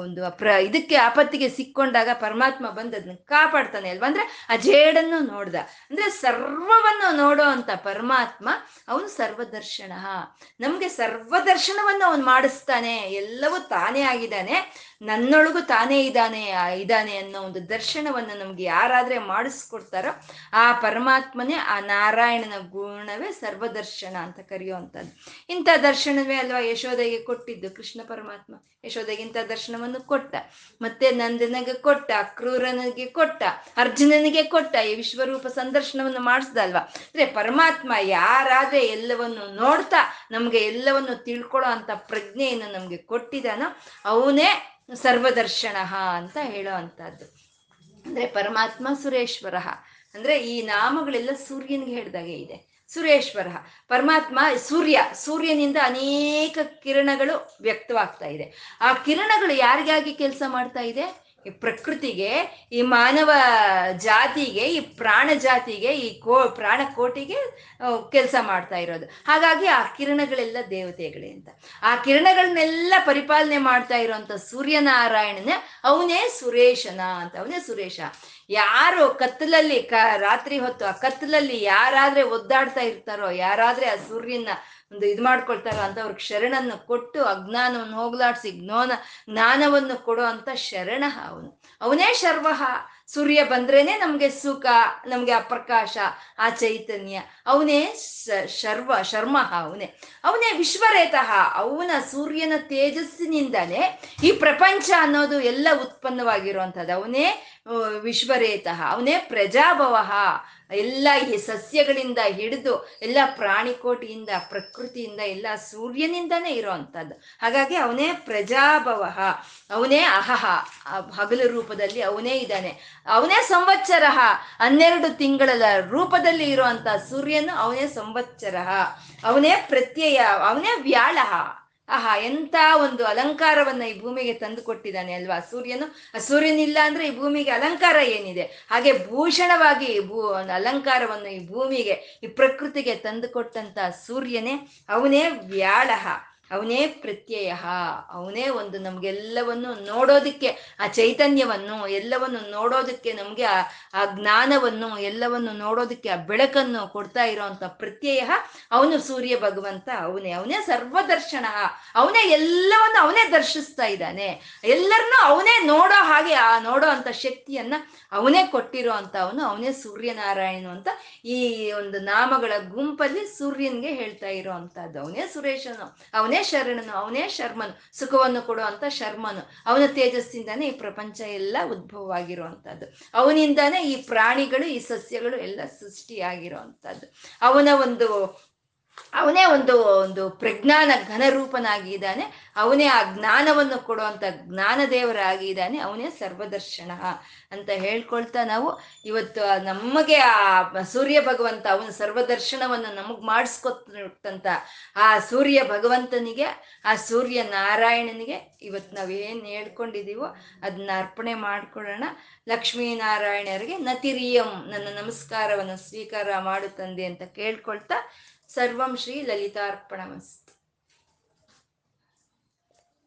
ಒಂದು ಪ್ರ, ಇದಕ್ಕೆ ಆಪತ್ತಿಗೆ ಸಿಕ್ಕೊಂಡಾಗ ಪರಮಾತ್ಮ ಬಂದು ಅದನ್ನ ಕಾಪಾಡ್ತಾನೆ ಅಲ್ವಾ? ಅಂದ್ರೆ ಆ ಜೇಡನ್ನು ನೋಡ್ದ. ಅಂದ್ರೆ ಸರ್ವವನ್ನು ನೋಡೋ ಅಂತ ಪರಮಾತ್ಮ, ಅವನು ಸರ್ವದರ್ಶನ. ನಮ್ಗೆ ಸರ್ವದರ್ಶನವನ್ನು ಅವನು ಮಾಡಿಸ್ತಾನೆ ಎಲ್ಲವೂ ತಾನೇ ಆಗಿದ್ದಾನೆ. ನನ್ನೊಳಗು ತಾನೇ ಇದ್ದಾನೆ ಇದ್ದಾನೆ ಅನ್ನೋ ಒಂದು ದರ್ಶನವನ್ನು ನಮ್ಗೆ ಯಾರಾದ್ರೆ ಮಾಡಿಸ್ಕೊಡ್ತಾರೋ ಆ ಪರಮಾತ್ಮನೇ ಆ ನಾರಾಯಣನ ಗುಣವೇ ಸರ್ವದರ್ಶನ ಅಂತ ಕರೆಯುವಂಥದ್ದು. ಇಂಥ ದರ್ಶನವೇ ಅಲ್ವಾ ಯಶೋದೆಗೆ ಕೊಟ್ಟಿದ್ದು? ಕೃಷ್ಣ ಪರಮಾತ್ಮ ಯಶೋದೆಗೆ ಇಂಥ ದರ್ಶನವನ್ನು ಕೊಟ್ಟ. ಮತ್ತೆ ನಂದನಿಗೆ ಕೊಟ್ಟ ಕ್ರೂರನಿಗೆ ಕೊಟ್ಟ, ಅರ್ಜುನನಿಗೆ ಕೊಟ್ಟ, ಈ ವಿಶ್ವರೂಪ ಸಂದರ್ಶನವನ್ನು ಮಾಡಿಸ್ದ ಅಲ್ವಾ ಅಂದ್ರೆ ಪರಮಾತ್ಮ ಯಾರಾದ್ರೆ ಎಲ್ಲವನ್ನು ನೋಡ್ತಾ ನಮ್ಗೆ ಎಲ್ಲವನ್ನು ತಿಳ್ಕೊಳ್ಳೋ ಅಂತ ಪ್ರಜ್ಞೆಯನ್ನು ನಮ್ಗೆ ಕೊಟ್ಟಿದಾನೋ ಅವನೇ ಸರ್ವದರ್ಶನ ಅಂತ ಹೇಳೋ ಅಂತದ್ದು ಅಂದ್ರೆ ಪರಮಾತ್ಮ ಸುರೇಶ್ವರ. ಅಂದ್ರೆ ಈ ನಾಮಗಳೆಲ್ಲ ಸೂರ್ಯನಿಗೆ ಹೇಳ್ದಾಗೆ ಇದೆ. ಸುರೇಶ್ವರ. ಪರಮಾತ್ಮ ಸೂರ್ಯ, ಸೂರ್ಯನಿಂದ ಅನೇಕ ಕಿರಣಗಳು ವ್ಯಕ್ತವಾಗ್ತಾ ಇದೆ. ಆ ಕಿರಣಗಳು ಯಾರಿಗಾಗಿ ಕೆಲಸ ಮಾಡ್ತಾ ಇದೆ? ಈ ಪ್ರಕೃತಿಗೆ, ಈ ಮಾನವ ಜಾತಿಗೆ, ಈ ಪ್ರಾಣ ಜಾತಿಗೆ, ಈ ಕೋ, ಪ್ರಾಣ ಕೋಟಿಗೆ ಕೆಲಸ ಮಾಡ್ತಾ ಇರೋದು. ಹಾಗಾಗಿ ಆ ಕಿರಣಗಳೆಲ್ಲ ದೇವತೆಗಳೇ ಅಂತ. ಆ ಕಿರಣಗಳನ್ನೆಲ್ಲ ಪರಿಪಾಲನೆ ಮಾಡ್ತಾ ಇರೋಂಥ ಸೂರ್ಯನಾರಾಯಣನೇ, ಅವನೇ ಸುರೇಶನ ಅಂತ, ಅವನೇ ಸುರೇಶ. ಯಾರು ಕತ್ತಲಲ್ಲಿ ಕ, ರಾತ್ರಿ ಹೊತ್ತು ಆ ಕತ್ತಲಲ್ಲಿ ಯಾರಾದ್ರೆ ಒದ್ದಾಡ್ತಾ ಇರ್ತಾರೋ, ಯಾರಾದ್ರೆ ಆ ಸೂರ್ಯನ ಒಂದು ಇದು ಮಾಡ್ಕೊಳ್ತಾರೋ ಅಂತವ್ರಿಗೆ ಶರಣನ್ನು ಕೊಟ್ಟು ಅಜ್ಞಾನವನ್ನು ಹೋಗ್ಲಾಡ್ಸಿ, ಜ್ಞಾನ, ಜ್ಞಾನವನ್ನು ಕೊಡೋ ಅಂತ ಶರಣ ಅವನು. ಅವನೇ ಶರ್ವಹ ಸೂರ್ಯ ಬಂದ್ರೇನೆ ನಮ್ಗೆ ಸುಖ, ನಮ್ಗೆ ಅಪ್ರಕಾಶ ಪ್ರಕಾಶ ಆ ಚೈತನ್ಯ. ಅವನೇ ಶರ್ವ, ಶರ್ಮ ಅವನೇ. ಅವನೇ ವಿಶ್ವರೇತಃ. ಅವನ ಸೂರ್ಯನ ತೇಜಸ್ಸಿನಿಂದಾನೇ ಈ ಪ್ರಪಂಚ ಅನ್ನೋದು ಎಲ್ಲ ಉತ್ಪನ್ನವಾಗಿರುವಂಥದ್ದು. ಅವನೇ ವಿಶ್ವರೇತಃ. ಅವನೇ ಪ್ರಜಾಭವ. ಎಲ್ಲ ಈ ಸಸ್ಯಗಳಿಂದ ಹಿಡಿದು ಎಲ್ಲ ಪ್ರಾಣಿಕೋಟಿಯಿಂದ, ಪ್ರಕೃತಿಯಿಂದ, ಎಲ್ಲ ಸೂರ್ಯನಿಂದನೇ ಇರೋವಂಥದ್ದು ಹಾಗಾಗಿ ಅವನೇ ಪ್ರಜಾಭವ, ಅವನೇ ಅಹಹ ಹಗಲು ರೂಪದಲ್ಲಿ ಅವನೇ ಇದ್ದಾನೆ. ಅವನೇ ಸಂವತ್ಸರ, ಹನ್ನೆರಡು ತಿಂಗಳ ರೂಪದಲ್ಲಿ ಇರುವಂತ ಸೂರ್ಯನು ಅವನೇ ಸಂವತ್ಸರ. ಅವನೇ ಪ್ರತ್ಯಯ, ಅವನೇ ವ್ಯಾಳ. ಆಹಾ, ಎಂತ ಒಂದು ಅಲಂಕಾರವನ್ನ ಈ ಭೂಮಿಗೆ ತಂದು ಕೊಟ್ಟಿದ್ದಾನೆ ಅಲ್ವಾ? ಸೂರ್ಯನು? ಸೂರ್ಯನಿಲ್ಲ ಅಂದ್ರೆ ಈ ಭೂಮಿಗೆ ಅಲಂಕಾರ ಏನಿದೆ? ಹಾಗೆ ಭೂಷಣವಾಗಿ ಭೂ, ಅಲಂಕಾರವನ್ನು ಈ ಭೂಮಿಗೆ, ಈ ಪ್ರಕೃತಿಗೆ ತಂದು ಕೊಟ್ಟಂತ ಸೂರ್ಯನೇ, ಅವನೇ ವ್ಯಾಳಹ. ಅವನೇ ಪ್ರತ್ಯಯ, ಅವನೇ ಒಂದು ನಮ್ಗೆಲ್ಲವನ್ನು ನೋಡೋದಕ್ಕೆ, ಆ ಚೈತನ್ಯವನ್ನು, ಎಲ್ಲವನ್ನು ನೋಡೋದಕ್ಕೆ ನಮ್ಗೆ ಆ ಆ ಜ್ಞಾನವನ್ನು, ಎಲ್ಲವನ್ನು ನೋಡೋದಕ್ಕೆ, ಆ ಬೆಳಕನ್ನು ಕೊಡ್ತಾ ಇರೋಂಥ ಪ್ರತ್ಯಯ ಅವನು ಸೂರ್ಯ ಭಗವಂತ, ಅವನೇ ಅವನೇ ಸರ್ವದರ್ಶನ, ಅವನೇ ಎಲ್ಲವನ್ನು ಅವನೇ ದರ್ಶಿಸ್ತಾ ಇದ್ದಾನೆ. ಎಲ್ಲರನ್ನೂ ಅವನೇ ನೋಡೋ ಹಾಗೆ, ಆ ನೋಡೋ ಅಂತ ಶಕ್ತಿಯನ್ನ ಅವನೇ ಕೊಟ್ಟಿರೋ ಅಂತ ಅವನು ಅವನೇ ಸೂರ್ಯನಾರಾಯಣ ಅಂತ ಈ ಒಂದು ನಾಮಗಳ ಗುಂಪಲ್ಲಿ ಸೂರ್ಯನ್ಗೆ ಹೇಳ್ತಾ ಇರೋ ಅಂತದ್ದು ಅವನೇ ಸುರೇಶನು, ಅವನೇ ಶರಣನು, ಅವನೇ ಶರ್ಮನು, ಸುಖವನ್ನು ಕೊಡುವಂತ ಶರ್ಮನು. ಅವನ ತೇಜಸ್ಸಿಂದಾನೇ ಈ ಪ್ರಪಂಚ ಎಲ್ಲ ಉದ್ಭವವಾಗಿರುವಂತಹದ್ದು. ಅವನಿಂದಾನೇ ಈ ಪ್ರಾಣಿಗಳು, ಈ ಸಸ್ಯಗಳು ಎಲ್ಲ ಸೃಷ್ಟಿಯಾಗಿರುವಂತಹದ್ದು. ಅವನ ಒಂದು ಅವನೇ ಒಂದು ಒಂದು ಪ್ರಜ್ಞಾನ ಘನರೂಪನಾಗಿದ್ದಾನೆ. ಅವನೇ ಆ ಜ್ಞಾನವನ್ನು ಕೊಡುವಂತ ಜ್ಞಾನದೇವರಾಗಿದ್ದಾನೆ. ಅವನೇ ಸರ್ವದರ್ಶನ ಅಂತ ಹೇಳ್ಕೊಳ್ತಾ ನಾವು ಇವತ್ತು ನಮಗೆ ಆ ಸೂರ್ಯ ಭಗವಂತ ಅವನ ಸರ್ವದರ್ಶನವನ್ನು ನಮಗ್ ಮಾಡಿಸ್ಕೊತಂತ ಆ ಸೂರ್ಯ ಭಗವಂತನಿಗೆ, ಆ ಸೂರ್ಯ ನಾರಾಯಣನಿಗೆ ಇವತ್ತು ನಾವೇನು ಹೇಳ್ಕೊಂಡಿದ್ದೀವೋ ಅದನ್ನ ಅರ್ಪಣೆ ಮಾಡ್ಕೊಳ್ಳೋಣ. ಲಕ್ಷ್ಮೀನಾರಾಯಣರಿಗೆ ನತಿರಿಯಂ ನನ್ನ ನಮಸ್ಕಾರವನ್ನು ಸ್ವೀಕಾರ ಮಾಡು ಅಂತ ಕೇಳ್ಕೊಳ್ತಾ ಸರ್ವಂ ಶ್ರೀ ಲಲಿತಾರ್ಪಣಮಸ್ತು.